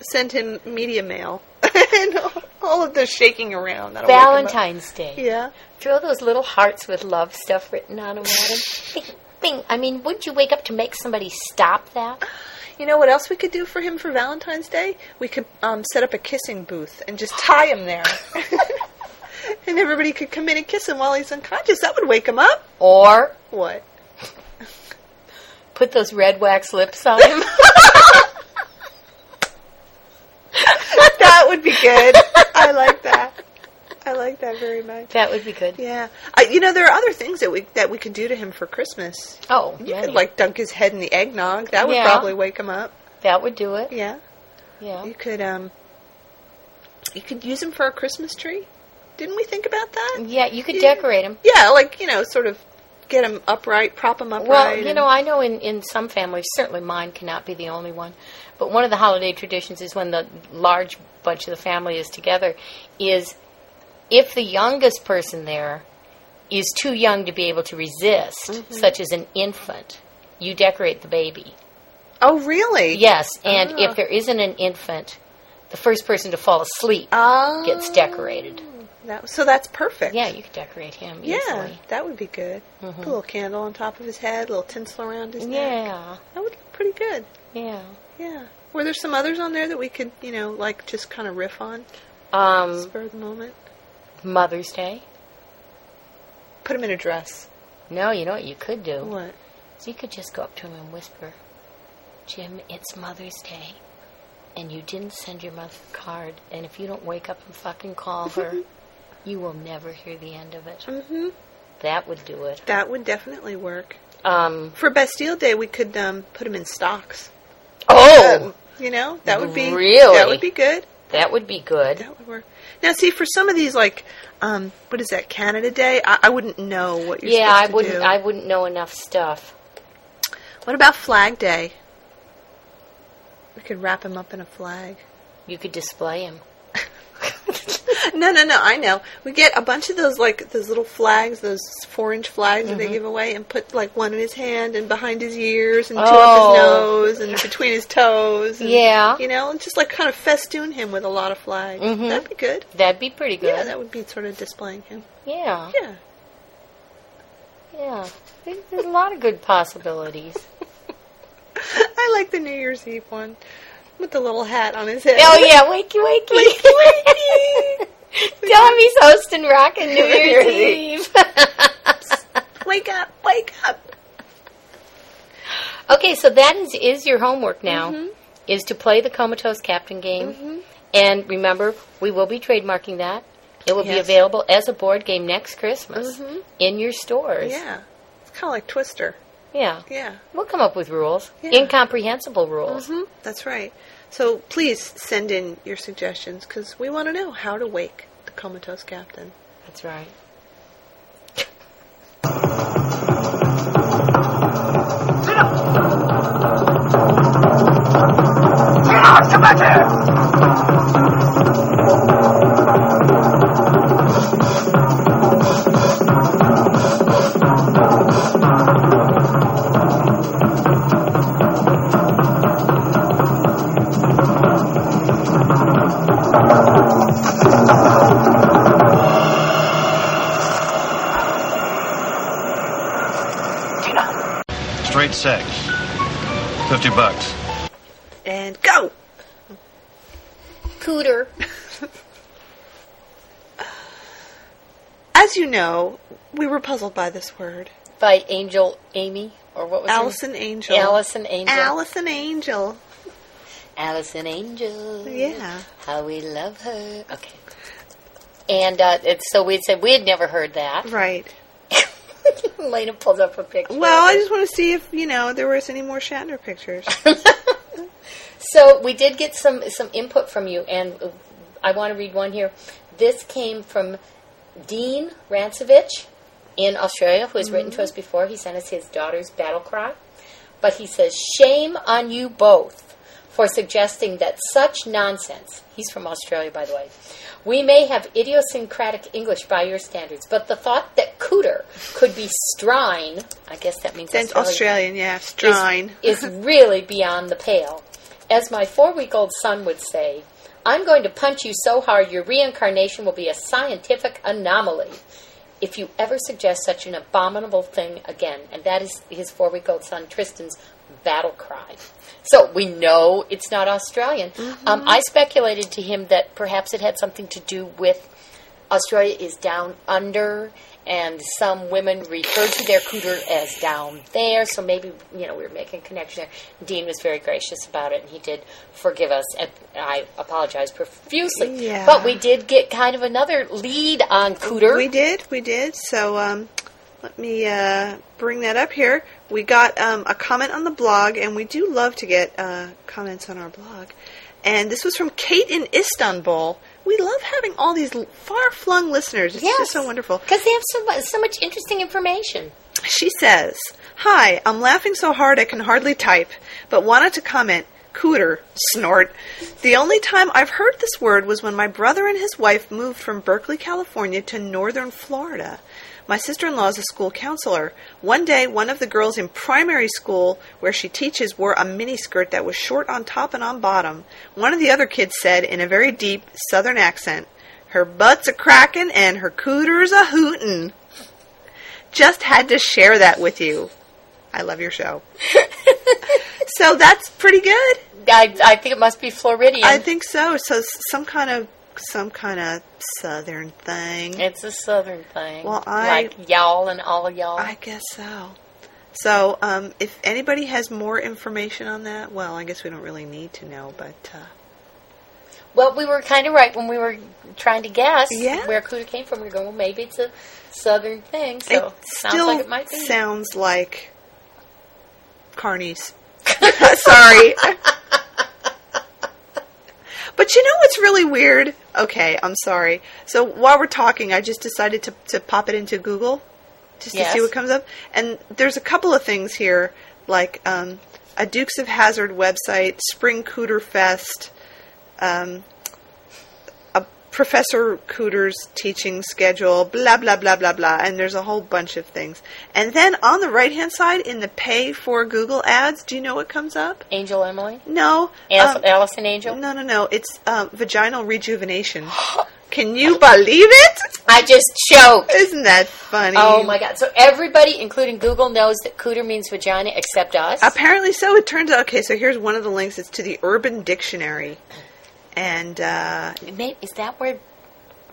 send him media mail [laughs] and all of the shaking around. That'll wake him up. Valentine's Day. Yeah. Throw those little hearts with love stuff written on them. [sighs] Bing, bing. I mean, wouldn't you wake up to make somebody stop that? [sighs] You know what else we could do for him for Valentine's Day? We could um, set up a kissing booth and just tie him there. [laughs] [laughs] and everybody could come in and kiss him while he's unconscious. That would wake him up. Or What? put those red wax lips on him. [laughs] That would be good. I like that. I like that very much. that would be good. Yeah. I, you know, there are other things that we that we could do to him for Christmas. Oh, You yeah. could like dunk his head in the eggnog. That would Yeah. probably wake him up. that would do it. Yeah. Yeah. You could um you could use him for a Christmas tree. Didn't we think about that? Yeah, you could Yeah. decorate him. Yeah, like, you know, sort of get him upright, prop him upright. Well, you know, I know in, in some families, certainly mine cannot be the only one, but one of the holiday traditions is when the large bunch of the family is together, is if the youngest person there is too young to be able to resist, Mm-hmm. such as an infant, you decorate the baby. Oh, really? Yes, and Ah. if there isn't an infant, the first person to fall asleep Oh. gets decorated. That, so that's perfect. Yeah, you could decorate him Yeah, easily. that would be good. Put a little candle on top of his head, a little tinsel around his neck. Yeah, That would look pretty good. yeah. Yeah. Were there some others on there that we could, you know, like just kind of riff on, Um, spur of the moment? Mother's Day. Put him in a dress. No, you know what you could do? What? So you could just go up to him and whisper, Jim, it's Mother's Day, and you didn't send your mother a card, and if you don't wake up and fucking call her, [laughs] you will never hear the end of it. Mm-hmm. That would do it. That would definitely work. Um, For Bastille Day, we could um, put him in stocks. Oh, Um, you know, that would be Really? That would be good. that would be good. That would work. Now, see, for some of these, like, um, what is that, Canada Day? I, I wouldn't know what you're Yeah, supposed I to wouldn't. do. I wouldn't know enough stuff. What about Flag Day? We could wrap him up in a flag. You could display him. [laughs] [laughs] No, no, no. I know. We get a bunch of those like those little flags, those four-inch flags that Mm-hmm. they give away, and put like one in his hand and behind his ears and two Oh. up his nose and between his toes. And, Yeah. you know, and just like kind of festoon him with a lot of flags. Mhm. That'd be good. That'd be pretty good. Yeah, that would be sort of displaying him. yeah, Yeah. yeah. There's a lot of good possibilities. [laughs] I like the New Year's Eve one with the little hat on his head. Oh yeah, wakey wakey. wakey. Wakey. [laughs] Tell him he's hosting Rockin' New Year's Eve. [laughs] wake up! Wake up! okay, so that is is your homework now. Mm-hmm. Is to play the comatose captain game, and remember we will be trademarking that. It will be available as a board game next Christmas Mhm. in your stores. Yeah, it's kind of like Twister. yeah. Yeah. We'll come up with rules, Yeah. incomprehensible rules. hmm That's right. So please send in your suggestions because we want to know how to wake the comatose captain. That's right. Come back here! Know, we were puzzled by this word. By Angel Amy, or what was her Allison Angel. Allison Angel. Allison Angel. Allison Angel. Yeah. How we love her. Okay. And uh, it's, so we'd said we had never heard that. Right. [laughs] Lena pulls up a picture. Well, I just want to see if, you know, there was any more Shatner pictures. [laughs] So we did get some some input from you, and uh, I want to read one here. This came from Dean Rancevich in Australia, who has written to us mm-hmm. before. He sent us his daughter's battle cry, but he says, "Shame on you both for suggesting that such nonsense." He's from Australia, by the way. We may have idiosyncratic English by your standards, but the thought that cooter could be strine, I guess that means That's Australian, Australian, yeah. Strine. is, is really beyond the pale. As my four week old son would say, I'm going to punch you so hard your reincarnation will be a scientific anomaly if you ever suggest such an abominable thing again. And that is his four week old son Tristan's battle cry. So we know it's not Australian. Um, I speculated to him that perhaps it had something to do with Australia is down under, and some women refer to their cooter as down there. So maybe you know we were making a connection there. Dean was very gracious about it, and he did forgive us. And I apologize profusely. Yeah. But we did get kind of another lead on cooter. We did, we did. So um, let me uh, bring that up here. We got um, a comment on the blog, and we do love to get uh, comments on our blog. And this was from Kate in Istanbul. We love having all these far flung listeners. It's just so wonderful. because they have so much, so much interesting information. She says, Hi, I'm laughing so hard I can hardly type, but wanted to comment. Cooter, snort. The only time I've heard this word was when my brother and his wife moved from Berkeley, California to northern Florida. My sister in law is a school counselor. One day, one of the girls in primary school where she teaches wore a miniskirt that was short on top and on bottom. One of the other kids said in a very deep southern accent, Her butt's a crackin' and her cooter's a hootin'. Just had to share that with you. I love your show. [laughs] so that's pretty good. I, I think it must be Floridian. I think so. So some kind of some kind of southern thing. it's a southern thing. Well, I- like y'all and all y'all. I guess so. So, um, if anybody has more information on that, well, I guess we don't really need to know, but uh, Well, we were kind of right when we were trying to guess Yeah. where cooter came from. We were going, well, maybe it's a southern thing. So it sounds still like it might be. sounds like carnies. [laughs] Sorry. [laughs] But you know what's really weird? Okay, I'm sorry. So while we're talking, I just decided to, to pop it into Google just to see what comes up. And there's a couple of things here, like um, a Dukes of Hazzard website, Spring Cooter Fest, um, Professor Cooter's teaching schedule, blah blah blah blah blah. And there's a whole bunch of things. And then on the right hand side, in the pay for Google ads, do you know what comes up? Angel Emily? No, Alice, um, Allison Angel? no, no, no. It's um, vaginal rejuvenation. [gasps] Can you believe it? I just choked. Isn't that funny? Oh my god. So everybody, including Google, knows that cooter means vagina except us. Apparently so. It turns out. Okay, so here's one of the links. It's to the Urban Dictionary, and uh, May- Is that where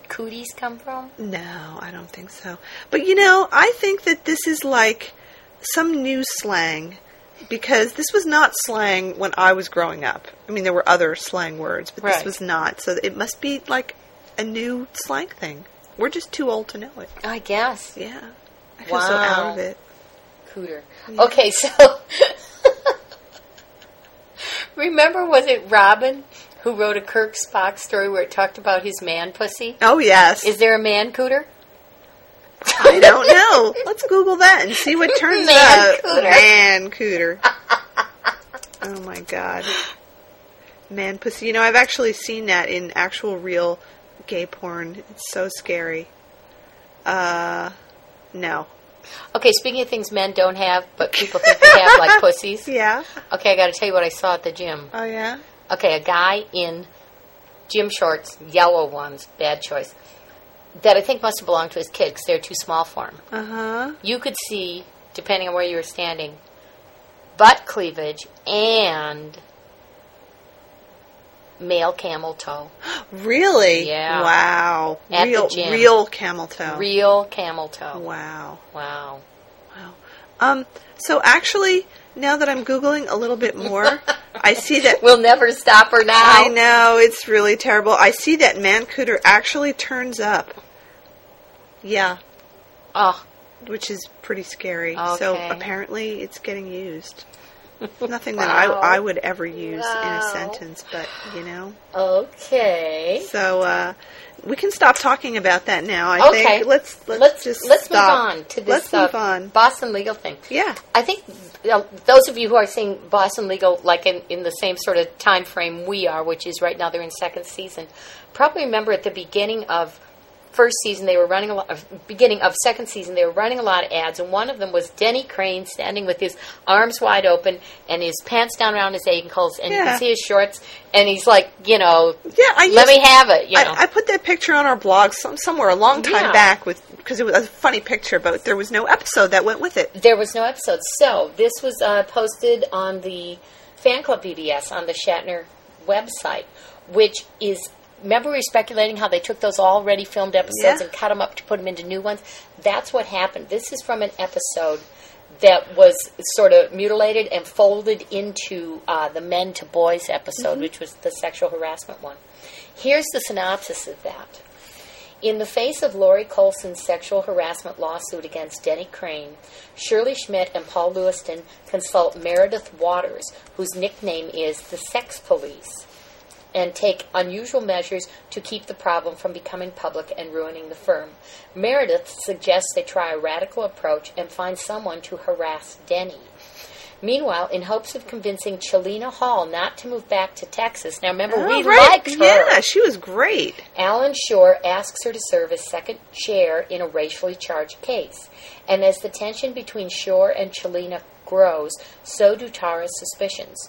cooties come from? no, I don't think so. But you know, I think that this is like some new slang because this was not slang when I was growing up. I mean, there were other slang words, but this was not. So it must be like a new slang thing. We're just too old to know it. I guess. Yeah. I feel so out of Wow. it. Cooter. Okay, so [laughs] remember was it Robin who wrote a Kirk Spock story where it talked about his man pussy? Oh, yes. Is there a man cooter? I don't know. Let's Google that and see what turns Man up. cooter. Man cooter. oh, my God. Man pussy. You know, I've actually seen that in actual real gay porn. It's so scary. Uh, no. Okay, speaking of things men don't have, but people think they have, like [laughs] pussies. Yeah. Okay, I got to tell you what I saw at the gym. Oh, yeah? Okay, a guy in gym shorts, yellow ones, bad choice, that I think must have belonged to his kid because they're too small for him. Uh huh. You could see, depending on where you were standing, butt cleavage, and male camel toe. [gasps] Really? Yeah. Wow. At the gym. real camel toe. Real camel toe. Wow. Wow. Wow. Um. So actually, now that I'm googling a little bit more, I see that. [laughs] We'll never stop her now. I know it's really terrible. I see that Mancooter actually turns up. Yeah, Oh, which is pretty scary. So apparently, it's getting used. [laughs] Nothing that I I would ever use in a sentence, but you know. okay. So uh, we can stop talking about that now. I Okay. think let's let's, Let's just let's stop. move on to this Let's uh, on. Boston legal thing. Yeah. I think you know, those of you who are seeing Boston Legal like in, in the same sort of time frame we are, which is right now they're in second season, probably remember at the beginning of first season they were running a lot of beginning of second season they were running a lot of ads and one of them was Denny Crane standing with his arms wide open and his pants down around his ankles and you can see his shorts and he's like, you know, Yeah, I let used- me have it, you know. I, I put that picture on our blog some, somewhere a long time Yeah. back with because it was a funny picture, but there was no episode that went with it. There was no episode. So this was uh, posted on the Fan Club BBS on the Shatner website, which is. Remember, we were speculating how they took those already filmed episodes Yeah. and cut them up to put them into new ones. That's what happened. This is from an episode that was sort of mutilated and folded into uh, the men to boys episode, which was the sexual harassment one. Here's the synopsis of that. In the face of Lori Colson's sexual harassment lawsuit against Denny Crane, Shirley Schmidt and Paul Lewiston consult Meredith Waters, whose nickname is the Sex Police, and take unusual measures to keep the problem from becoming public and ruining the firm. Meredith suggests they try a radical approach and find someone to harass Denny. Meanwhile, in hopes of convincing Chelina Hall not to move back to Texas, now remember, we Oh, right. liked her. Yeah, she was great. Alan Shore asks her to serve as second chair in a racially charged case. And as the tension between Shore and Chelina grows, so do Tara's suspicions.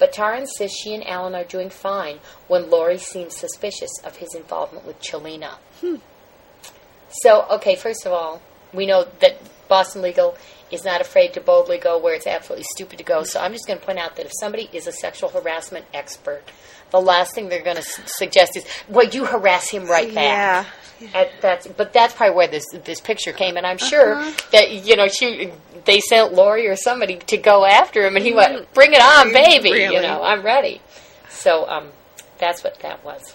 But Tara insists she and Alan are doing fine when Lori seems suspicious of his involvement with Chelina. Hmm. So, okay, first of all, we know that Boston Legal is not afraid to boldly go where it's absolutely stupid to go. So I'm just going to point out that if somebody is a sexual harassment expert, the last thing they're going to s- suggest is, well, you harass him right back. Yeah. At, that's, but that's probably where this this picture came, and I'm sure Uh-huh. that you know she they sent Lori or somebody to go after him, and he went, "Bring it on, baby! You know, I'm ready." So um, that's what that was.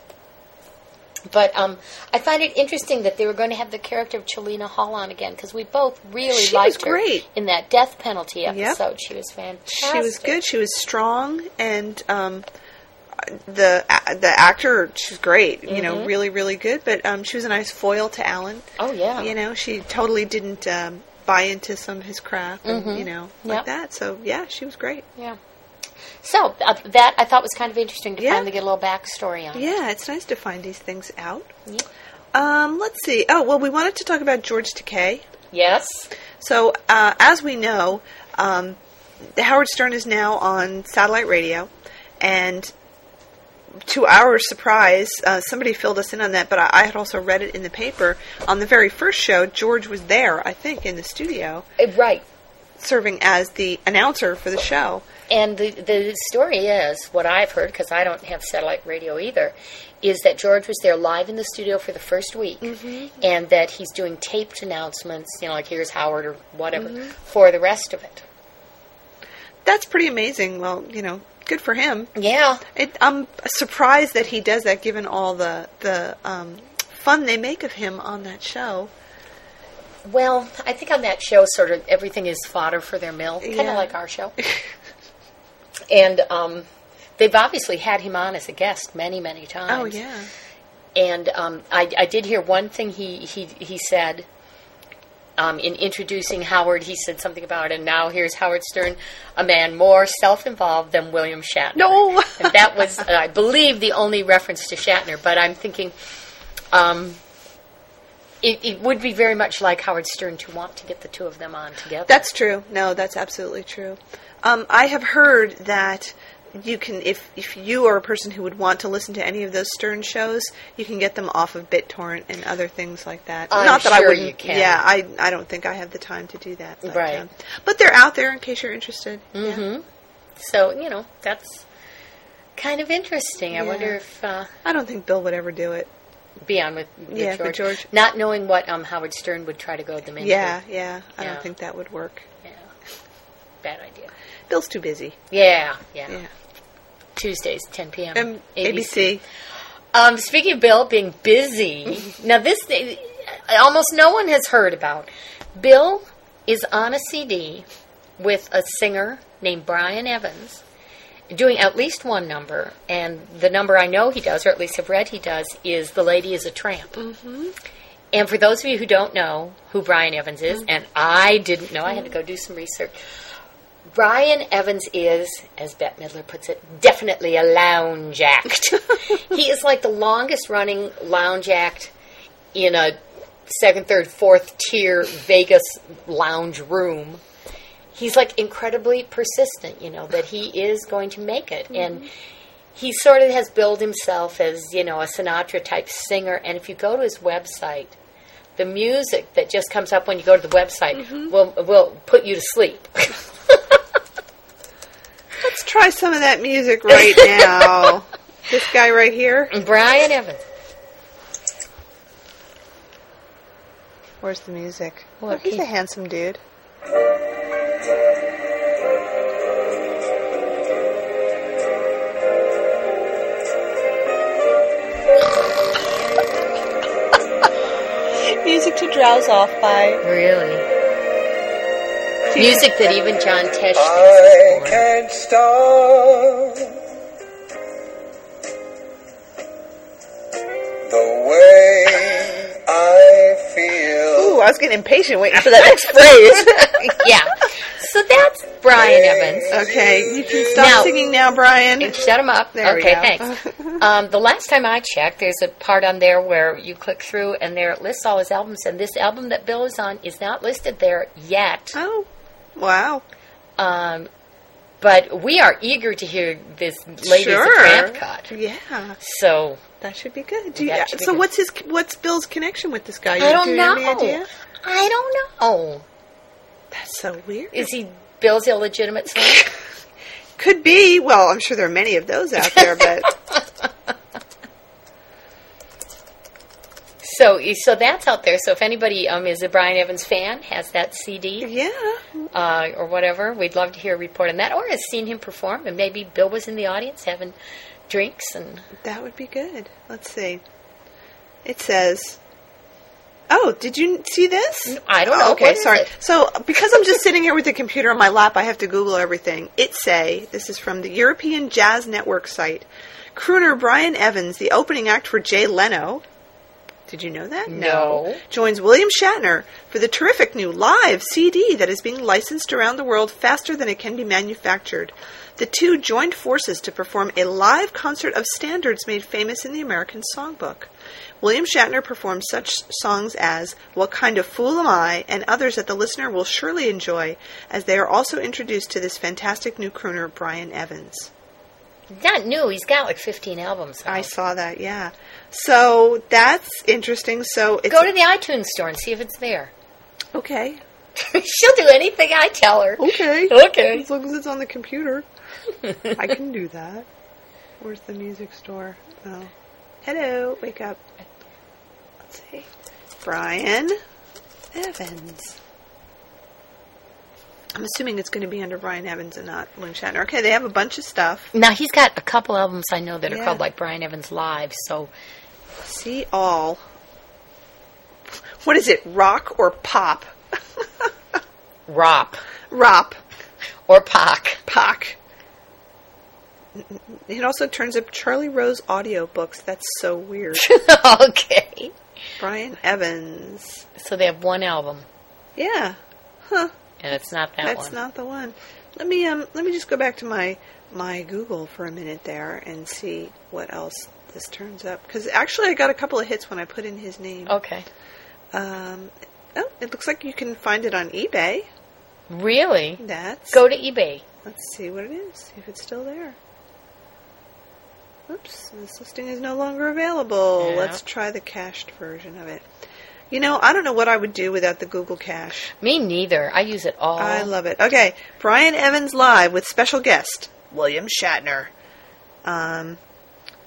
But um, I find it interesting that they were going to have the character of Chelina Hall on again because we both really She liked her great. in that death penalty Yep. episode. She was fantastic. She was good. She was strong, and um, the the actor, she's great. You know, really, really good. But um, she was a nice foil to Alan. Oh yeah. You know, she totally didn't um, buy into some of his crap, and you know, like Yep. that. So yeah, she was great. Yeah. So uh, that I thought was kind of interesting to Yeah. finally get a little backstory on. it. Yeah, it's nice to find these things out. Yeah. Um, let's see. Oh, well, we wanted to talk about George Takei. Yes. So, uh, as we know, um, the Howard Stern is now on satellite radio, and to our surprise, uh, somebody filled us in on that, but I, I had also read it in the paper. On the very first show, George was there, I think, in the studio, Uh, Right. serving as the announcer for the show. And the the story is what I've heard because I don't have satellite radio either, is that George was there live in the studio for the first week, and that he's doing taped announcements, you know, like here's Howard or whatever, for the rest of it. That's pretty amazing. Well, you know, good for him. Yeah. It, I'm surprised that he does that, given all the the um, fun they make of him on that show. Well, I think on that show, sort of everything is fodder for their mill, kind of Yeah. like our show. [laughs] and um, they've obviously had him on as a guest many, many times. Oh yeah. And um, I, I did hear one thing he he he said um, in introducing Howard. He said something about, and now here's Howard Stern, a man more self-involved than William Shatner. No. and that was, uh, I believe, the only reference to Shatner. But I'm thinking. Um, it, it would be very much like Howard Stern to want to get the two of them on together. That's true. No, that's absolutely true. Um, I have heard that you can if if you are a person who would want to listen to any of those Stern shows, you can get them off of BitTorrent and other things like that. I'm Not that I wouldn't. you can. Yeah, I I don't think I have the time to do that. But, Right. um, but they're out there in case you're interested. Mm-hmm. So you know that's kind of interesting. I wonder if uh, I don't think Bill would ever do it. be on with, with Yeah, George, George. not knowing what um, Howard Stern would try to goad them into. Yeah, yeah. I Yeah. don't think that would work. Yeah. Bad idea. Bill's too busy. Yeah, yeah. Yeah. Tuesdays, 10 p.m. Um, ABC. Um, speaking of Bill being busy, [laughs] now this almost no one has heard about. Bill is on a CD with a singer named Brian Evans, doing at least one number, and the number I know he does, or at least have read he does, is "The Lady Is a Tramp." Mm-hmm. And for those of you who don't know who Brian Evans is, and I didn't know, I had to go do some research. Brian Evans is, as Bette Midler puts it, definitely a lounge act. [laughs] he is like the longest running lounge act in a second, third, fourth tier Vegas lounge room. He's like incredibly persistent, you know, that he is going to make it. Mm-hmm. And he sort of has billed himself as, you know, a Sinatra type singer. And if you go to his website, the music that just comes up when you go to the website mm-hmm. will will put you to sleep. [laughs] Let's try some of that music right [laughs] now. this guy right here. Brian Evans. Where's the music? Look, oh, he's he- a handsome dude. [laughs] Music to drowse off by. Really? Music that even John Tesh I thinks is boring. can't stop the way I feel. Ooh, I was getting impatient waiting for that next phrase. [laughs] yeah. So that's Brian Evans. okay, you can stop Now- singing now, Brian. And shut him up. There we okay, go. thanks. [laughs] um, the last time I checked, there's a part on there where you click through and there it lists all his albums, and this album that Bill is on is not listed there yet. Oh, wow. Um, but we are eager to hear this latest sure. cut. Yeah, So that should be good. Do you, should be so, good. what's his? What's Bill's connection with this guy? You- I don't do know. I don't know. That's so weird. Is he Bill's illegitimate son? [laughs] Could be. Well, I'm sure there are many of those out there, but [laughs] so, so that's out there. So if anybody um, is a Brian Evans fan, has that CD yeah. uh, or whatever, we'd love to hear a report on that, or has seen him perform, and maybe Bill was in the audience having drinks and That would be good. Let's see. It says. Oh, did you see this? I don't Oh, okay, sorry. it? So, because I'm just sitting here with the computer on my lap, I have to Google everything. It say this is from the European Jazz Network site. Crooner Brian Evans, the opening act for Jay Leno. Did you know that? No. Joins William Shatner for the terrific new live CD that is being licensed around the world faster than it can be manufactured. The two joined forces to perform a live concert of standards made famous in the American Songbook. William Shatner performs such songs as What Kind of Fool Am I and others that the listener will surely enjoy as they are also introduced to this fantastic new crooner, Brian Evans. Not new. He's got like 15 albums. out. I saw that, yeah. So that's interesting. So it's Go to the iTunes store and see if it's there. okay. [laughs] She'll do anything I tell her. Okay. Okay. As long as it's on the computer. I can do that. Where's the music store? Oh. Hello, wake up. Let's see. Brian Evans. I'm assuming it's going to be under Brian Evans and not William Shatner. Okay, they have a bunch of stuff. Now he's got a couple albums I know that are called like Brian Evans Live. So See all. What is it? Rock or pop? [laughs] Rop Rop. or Pac. Pac. It also turns up Charlie Rose audiobooks. That's so weird. [laughs] okay. Brian Evans. So they have one album, Yeah. Huh. And it's not that That's one. not the one. Let me um let me just go back to my my Google for a minute there and see what else this turns up cuz actually I got a couple of hits when I put in his name. Okay. Um oh, it looks like you can find it on eBay. Really? That's Go to eBay. Let's see what it is. See if it's still there. Oops, this listing is no longer available. Yeah. Let's try the cached version of it. You know, I don't know what I would do without the Google Cache. Me neither. I use it all. I love it. Okay, Brian Evans live with special guest William Shatner. Um,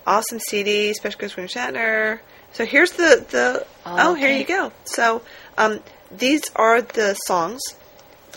awesome CD, special guest William Shatner. So here's the the. Oh, here you go. So um, these are the songs.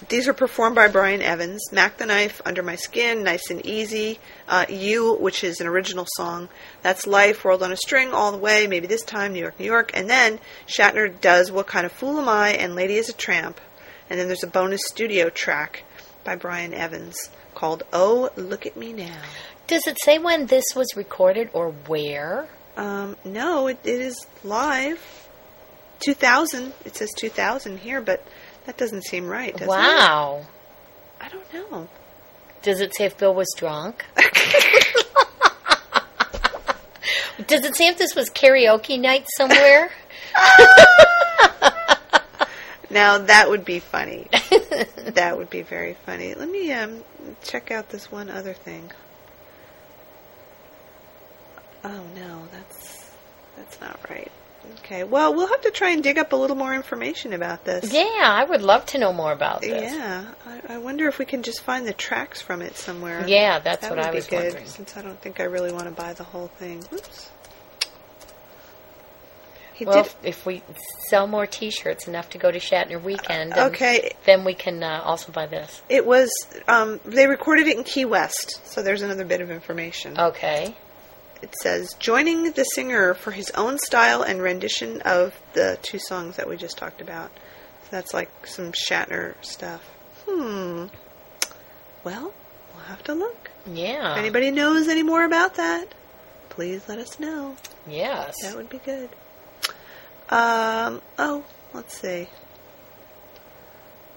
These are performed by Brian Evans. Mac the Knife, Under My Skin, Nice and Easy. Uh, you, which is an original song. That's Life, World on a String, All the Way, Maybe This Time, New York, New York. And then Shatner does What Kind of Fool Am I and Lady is a Tramp. And then there's a bonus studio track by Brian Evans called Oh, Look at Me Now. Does it say when this was recorded or where? Um, no, it, it is live. 2000. It says 2000 here, but that doesn't seem right, does it? wow. I don't know. Does it say if Bill was drunk? [laughs] Does it say if this was karaoke night somewhere? [laughs] Now that would be funny. that would be very funny. Let me um check out this one other thing. Oh no, that's that's not right. Okay, well we'll have to try and dig up a little more information about this. yeah, I would love to know more about this. Yeah, I, I wonder if we can just find the tracks from it somewhere. Yeah, that's that what would I be was good, wondering. Since I don't think I really want to buy the whole thing. Oops. He Well, did. if we sell more T-shirts enough to go to Shatner Weekend, then, Okay, then we can uh, also buy this. it was. Um, they recorded it in Key West, so there's another bit of information. Okay. It says joining the singer for his own style and rendition of the two songs that we just talked about. So that's like some Shatner stuff. Hmm. Well, we'll have to look. Yeah. If anybody knows any more about that, please let us know. Yes. That would be good. Um. Oh, let's see.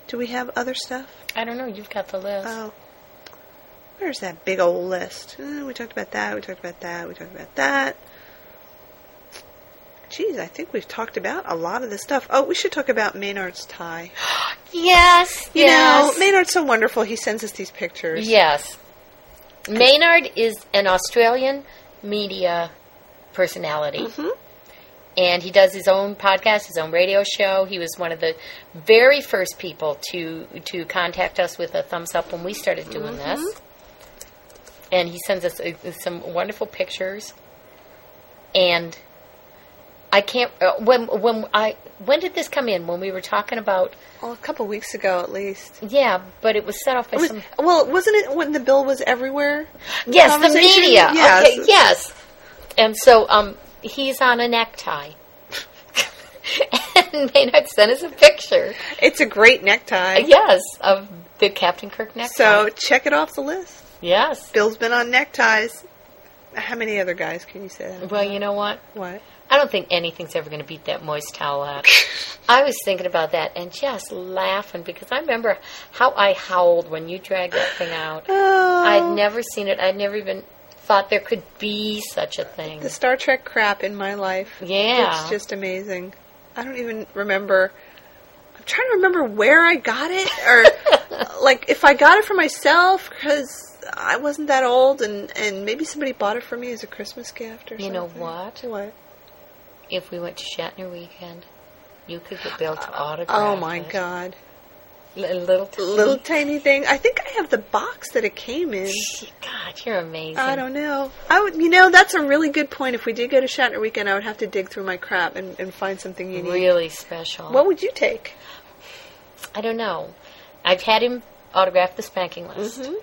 Do we have other stuff? I don't know. You've got the list. Oh. Where's that big old list? Eh, we talked about that, we talked about that, we talked about that. Geez, I think we've talked about a lot of this stuff. Oh, we should talk about Maynard's tie. [gasps] yes. You yes. know, Maynard's so wonderful. He sends us these pictures. Yes. Maynard is an Australian media personality. Mhm. And he does his own podcast, his own radio show. He was one of the very first people to to contact us with a thumbs up when we started doing this. And he sends us uh, some wonderful pictures. And I can't uh, when when I when did this come in? When we were talking about Well, a couple weeks ago at least. yeah, but it was set off by was- some well, wasn't it when the bill was everywhere? Yes, the media. Yes. Okay, yes. And so um, he's on a necktie. [laughs] and Maynard sent us a picture, It's a great necktie. yes, of the Captain Kirk necktie. So check it off the list. Yes. Bill's been on neckties. How many other guys can you say that? Well, you know what? What? I don't think anything's ever going to beat that moist towelette. [laughs] I was thinking about that and just laughing because I remember how I howled when you dragged that thing out. Oh, I'd never seen it. I'd never even thought there could be such a thing. the Star Trek crap in my life. Yeah. It's just amazing. I don't even remember. I'm trying to remember where I got it, or [laughs] like if I got it for myself because I wasn't that old, and and maybe somebody bought it for me as a Christmas gift or something. You know what? What? If we went to Shatner Weekend, you could get Bill to uh, autograph. Oh my it. God! L- a little, tiny- Little tiny thing. I think I have the box that it came in. God, you're amazing. I don't know. I would, you know, that's a really good point. If we did go to Shatner Weekend, I would have to dig through my crap and, and find something unique. Really special. What would you take? I don't know. I've had him autograph the spanking list, Mm-hmm.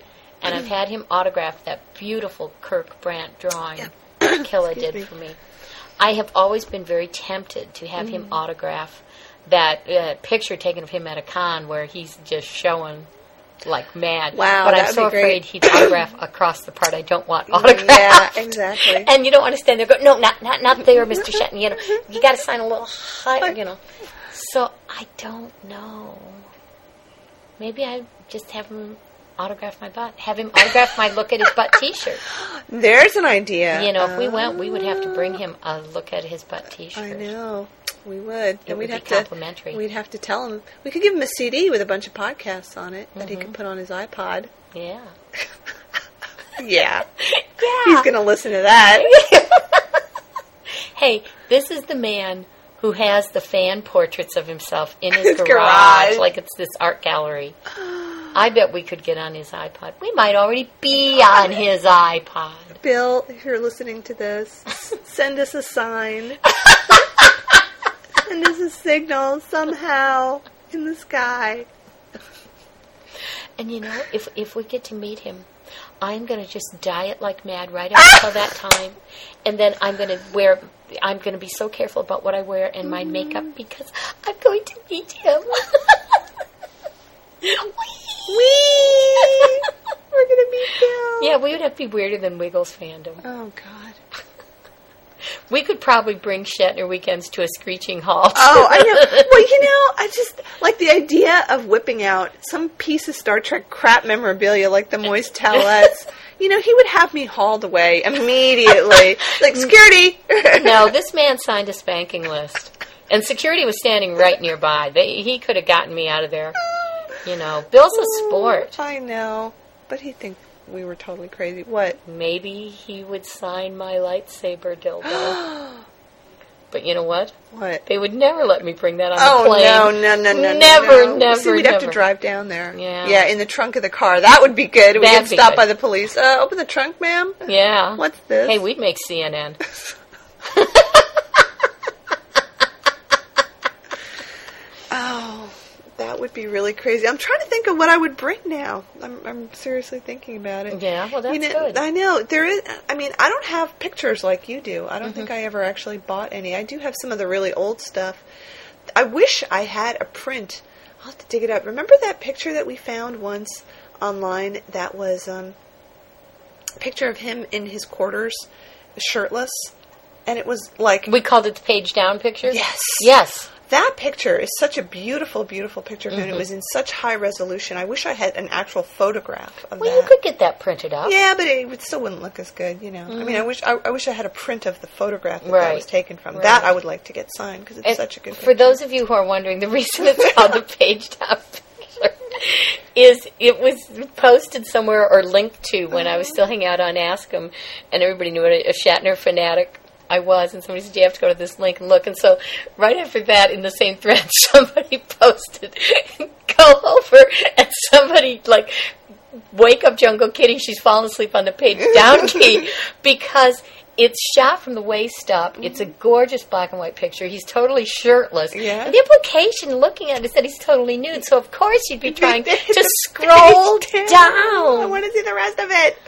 and I've had him autograph that beautiful Kirk Brandt drawing [coughs] that Killa did me. for me. I have always been very tempted to have him Mm-hmm. autograph that uh, picture taken of him at a con where he's just showing like mad. Wow, but I'm so afraid he'd autograph across the part I don't want autographed. Yeah, exactly. [laughs] And you don't want to stand there go, no, not not not there, Mr. Shetton. You know, you got to sign a little higher. You know. So I don't know. Maybe I just have him autograph my butt. Have him autograph my look at his butt T-shirt. [gasps] There's an idea. You know, if we went, we would have to bring him a look at his butt T-shirt. I know. We would. and would we'd be have complimentary. to we'd have to tell him. We could give him a CD with a bunch of podcasts on it that he Mm-hmm. could put on his iPod. Yeah. [laughs] Yeah. [laughs] Yeah. He's going to listen to that. [laughs] hey, this is the man who has the fan portraits of himself in his, His garage, garage. like it's this art gallery. I bet we could get on his iPod. We might already be on his iPod. Bill, if you're listening to this, send us a sign. send us a signal somehow in the sky. And you know, if if we get to meet him, I'm going to just diet like mad right up until that [laughs] time, and then I'm going to wear. I'm going to be so careful about what I wear and my mm-hmm. makeup because I'm going to meet him. Whee! We're going to meet Bill. yeah, we would have to be weirder than Wiggles fandom. Oh, God. We could probably bring Shatner weekends to a screeching halt. Oh, I know. [laughs] Well, you know, I just like the idea of whipping out some piece of Star Trek crap memorabilia like the moist [laughs] towelettes. You know, he would have me hauled away immediately. like, security! [laughs] no, this man signed a spanking list, and security was standing right nearby. They, he could have gotten me out of there. Oh. You know, Bill's a sport. Oh, I know. But he'd think we were totally crazy. What? Maybe he would sign my lightsaber dildo. [gasps] but you know what? What? They would never let me bring that on Oh the plane. no no no no Never, no. never, See, we'd have to drive down there. Yeah. yeah, in the trunk of the car. That would be good. We That'd get stopped good. by the police. Uh, open the trunk, ma'am. Yeah. What's this? Hey, we'd make CNN. [laughs] Oh, that would be really crazy. I'm trying to think of what I would bring now. I'm, I'm seriously thinking about it. Yeah, well, that's you know, good. I know there is. I mean, I don't have pictures like you do. I don't Mm-hmm. think I ever actually bought any. I do have some of the really old stuff. I wish I had a print. I'll have to dig it up. Remember that picture that we found once online? That was um, a picture of him in his quarters, shirtless, and it was like we called it the page down picture. Yes. Yes. That picture is such a beautiful, beautiful picture, and Mm-hmm. it was in such high resolution. I wish I had an actual photograph of Well, that. you could get that printed up. Yeah, but it would still wouldn't look as good, you know. I mean, I wish I, I wish I had a print of the photograph that, that Mm-hmm. Was taken from. Right. That I would like to get signed because it's And such a good. For picture. those of you who are wondering, the reason it's called the [laughs] page down picture is it was posted somewhere or linked to when I was still hanging out on Ask 'em, and everybody knew what a, a Shatner fanatic I was, and somebody said you have to go to this link and look. And so right after that, in the same thread, [laughs] somebody posted, "Go over," and somebody like. Wake up, Jungle Kitty. She's fallen asleep on the page down [laughs] key because it's shot from the waist up. It's a gorgeous black and white picture. He's totally shirtless. Yeah. And the implication looking at it is that he's totally nude. So of course you'd be [laughs] trying to scroll page down. I want to see the rest of it.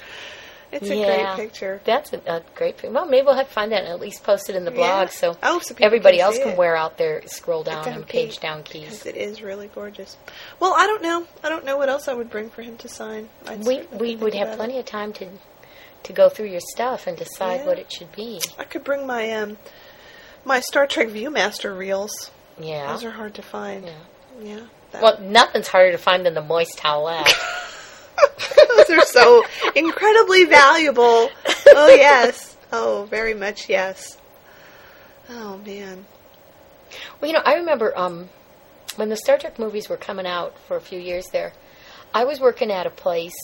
It's a Yeah. great picture. That's a, a great picture. Well, maybe we'll have to find that and at least post it in the blog Yeah. so, Oh, so everybody can else can it. wear out their scroll down and page down Because keys. it is really gorgeous. Well, I don't know. I don't know what else I would bring for him to sign. I'd We we would have plenty it. of time to to go through your stuff and decide Yeah. what it should be. I could bring my um my Star Trek ViewMaster reels. Yeah. Those are hard to find. Yeah. Yeah. Well, nothing's harder to find than the moist towelette. [laughs] [laughs] Those are so incredibly valuable. Oh yes. Oh, very much yes. Oh man. Well, you know, I remember um, when the Star Trek movies were coming out for a few years there, I was working at a place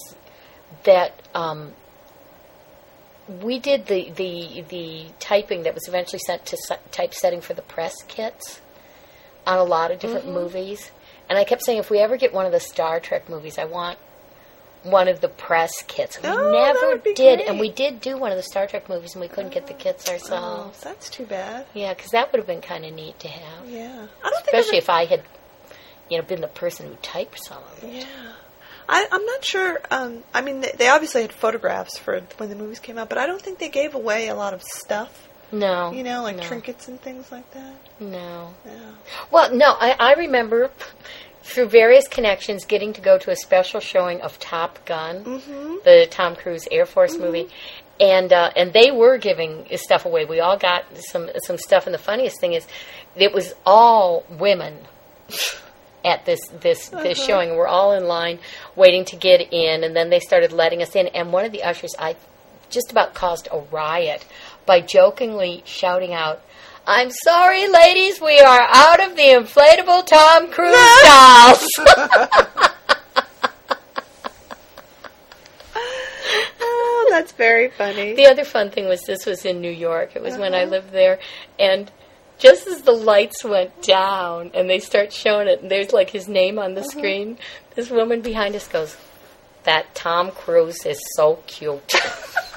that um, we did the, the the typing that was eventually sent to typesetting for the press kits on a lot of different Mm-hmm. movies. And I kept saying, if we ever get one of the Star Trek movies, I want one of the press kits. We Oh, never did, great. and we did do one of the Star Trek movies, and we couldn't get the kits ourselves. Oh, ourselves. that's too bad. Yeah, because that would have been kind of neat to have Yeah. I don't think especially if I had, you know, been the person who typed some of it. Yeah. I, I'm not sure. Um, I mean, they, they obviously had photographs for when the movies came out, but I don't think they gave away a lot of stuff. No, You know, like no, trinkets and things like that. No. Yeah. Well, no, I, I remember through various connections getting to go to a special showing of Top Gun, Mm-hmm. the Tom Cruise Air Force movie. And uh, and they were giving stuff away. We all got some some stuff, and the funniest thing is, it was all women [laughs] at this this this Uh-huh. showing. We're all in line waiting to get in, and then they started letting us in. And one of the ushers, I just about caused a riot by jokingly shouting out, "I'm sorry, ladies, we are out of the inflatable Tom Cruise dolls." [laughs] [laughs] Oh, That's very funny. The other fun thing was this was in New York. It was when I uh-huh. lived there, and just as the lights went down and they start showing it, and there's like his name on the uh-huh. screen, this woman behind us goes, "That Tom Cruise is so cute." [laughs]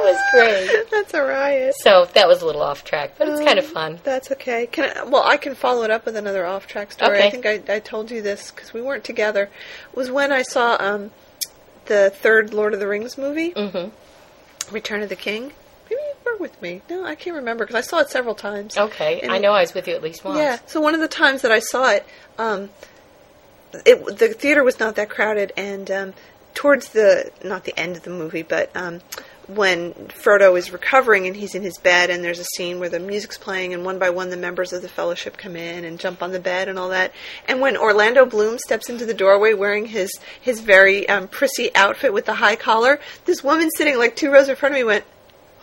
it was great. That's a riot. So that was a little off track, but it's kind of fun. That's okay. Can I, well, I can follow it up with another off-track story. Okay. I think I, I told you this because we weren't together. It was when I saw um, the third Lord of the Rings movie, hmm Return of the King. Maybe you were with me. No, I can't remember because I saw it several times. Okay, And I know I was with you at least once. Yeah. So one of the times that I saw it, um, it the theater was not that crowded, and um, towards the not the end of the movie, but um, when Frodo is recovering and he's in his bed, and there's a scene where the music's playing, and one by one the members of the Fellowship come in and jump on the bed and all that. And when Orlando Bloom steps into the doorway wearing his his very um, prissy outfit with the high collar, this woman sitting like two rows in front of me went,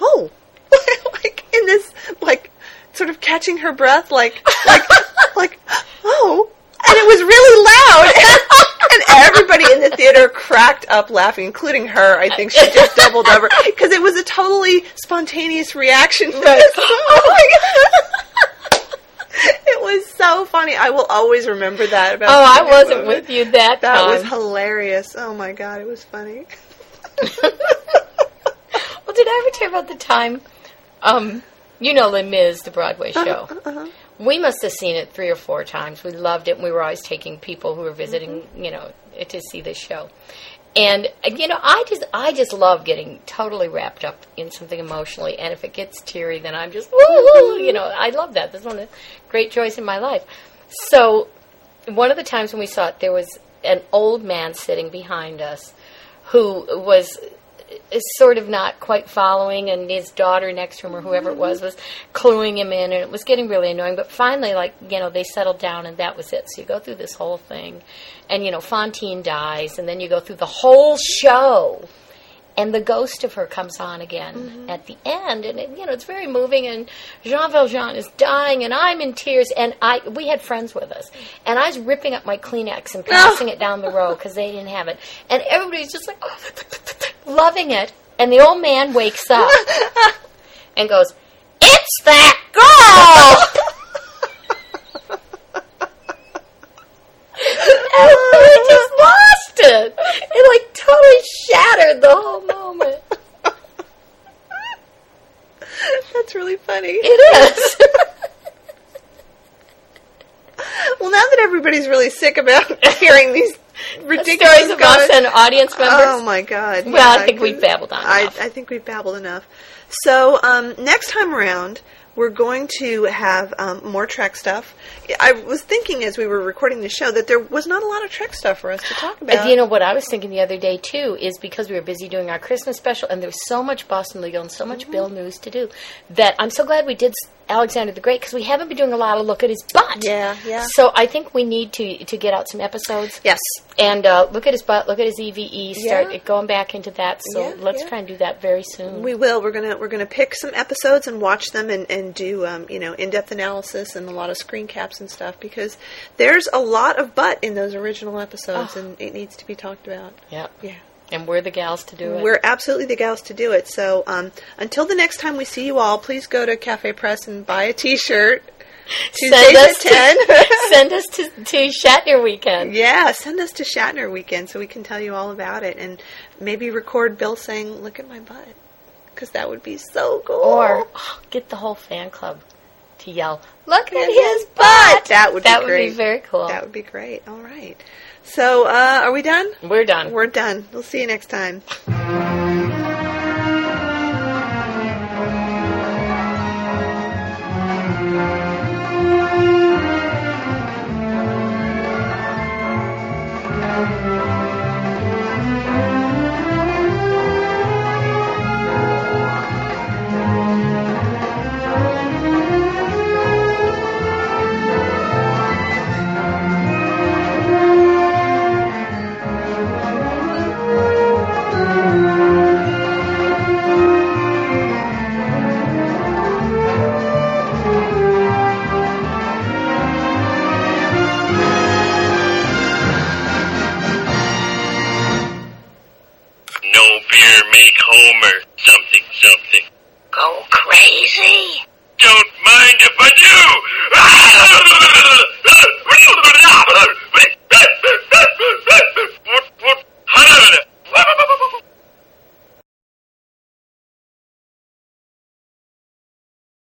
"Oh." [laughs] like in this like sort of catching her breath like like [laughs] like oh and it was really loud [laughs] and everybody in the theater cracked up laughing including her i think she just doubled over because it was a totally spontaneous reaction to Right. this. [laughs] oh my god it was so funny i will always remember that about Oh, I wasn't moment. with you that, that time. was hilarious oh my god it was funny [laughs] Well, did I ever tell you about the time? Um, you know Les Mis, the Broadway show. uh-huh. We must have seen it three or four times. We loved it, and we were always taking people who were visiting, you know, to see this show. And uh, you know, I just I just love getting totally wrapped up in something emotionally, and if it gets teary, then I'm just woo You know, I love that. That's one of the great joys in my life. So, one of the times when we saw it, there was an old man sitting behind us who was is sort of not quite following, and his daughter next to him or whoever it was was cluing him in, and it was getting really annoying. But finally, like you know, they settled down, and that was it. So you go through this whole thing, and you know, Fantine dies, and then you go through the whole show. And the ghost of her comes on again mm-hmm. at the end, and it, you know it's very moving. And Jean Valjean is dying, and I'm in tears. And I we had friends with us, and I was ripping up my Kleenex and passing it down the row because they didn't have it, and everybody's just like oh, loving it. And the old man wakes up [laughs] and goes, "It's that girl!" [laughs] and we just lost it. It like totally shattered the whole moment. [laughs] that's really funny It is. Well, now that everybody's really sick about hearing these [laughs] ridiculous Stories of us and audience members. Oh my god! Well, I think we've babbled on I. I think we've babbled enough. So um, next time around, we're going to have um, more Trek stuff. I was thinking as we were recording the show that there was not a lot of Trek stuff for us to talk about. you know what I was thinking the other day too is because we were busy doing our Christmas special and there was so much Boston Legal and so much Mm-hmm. Bill news to do that I'm so glad we did Alexander the Great because we haven't been doing a lot of look at his butt. Yeah, yeah. So I think we need to to get out some episodes. yes, And uh, look at his butt, look at his EVE, start Yeah. going back into that. So Yeah, let's yeah. try and do that very soon. we will. We're gonna we're gonna pick some episodes and watch them and and do um, you know in depth analysis and a lot of screen caps and stuff because there's a lot of butt in those original episodes Oh. and it needs to be talked about. yeah. Yeah. And we're the gals to do it. We're absolutely the gals to do it. So um, until the next time we see you all, please go to Cafe Press and buy a T-shirt. [laughs] Tuesdays send us at ten. To, [laughs] send us to, to Shatner Weekend. yeah, send us to Shatner Weekend so we can tell you all about it and maybe record Bill saying, "Look at my butt," because that would be so cool. Or oh, get the whole fan club to yell, "Look at his butt!" That would that be would great. be very cool. that would be great. All right. So uh, are we done? We're done. We're done. We'll see you next time.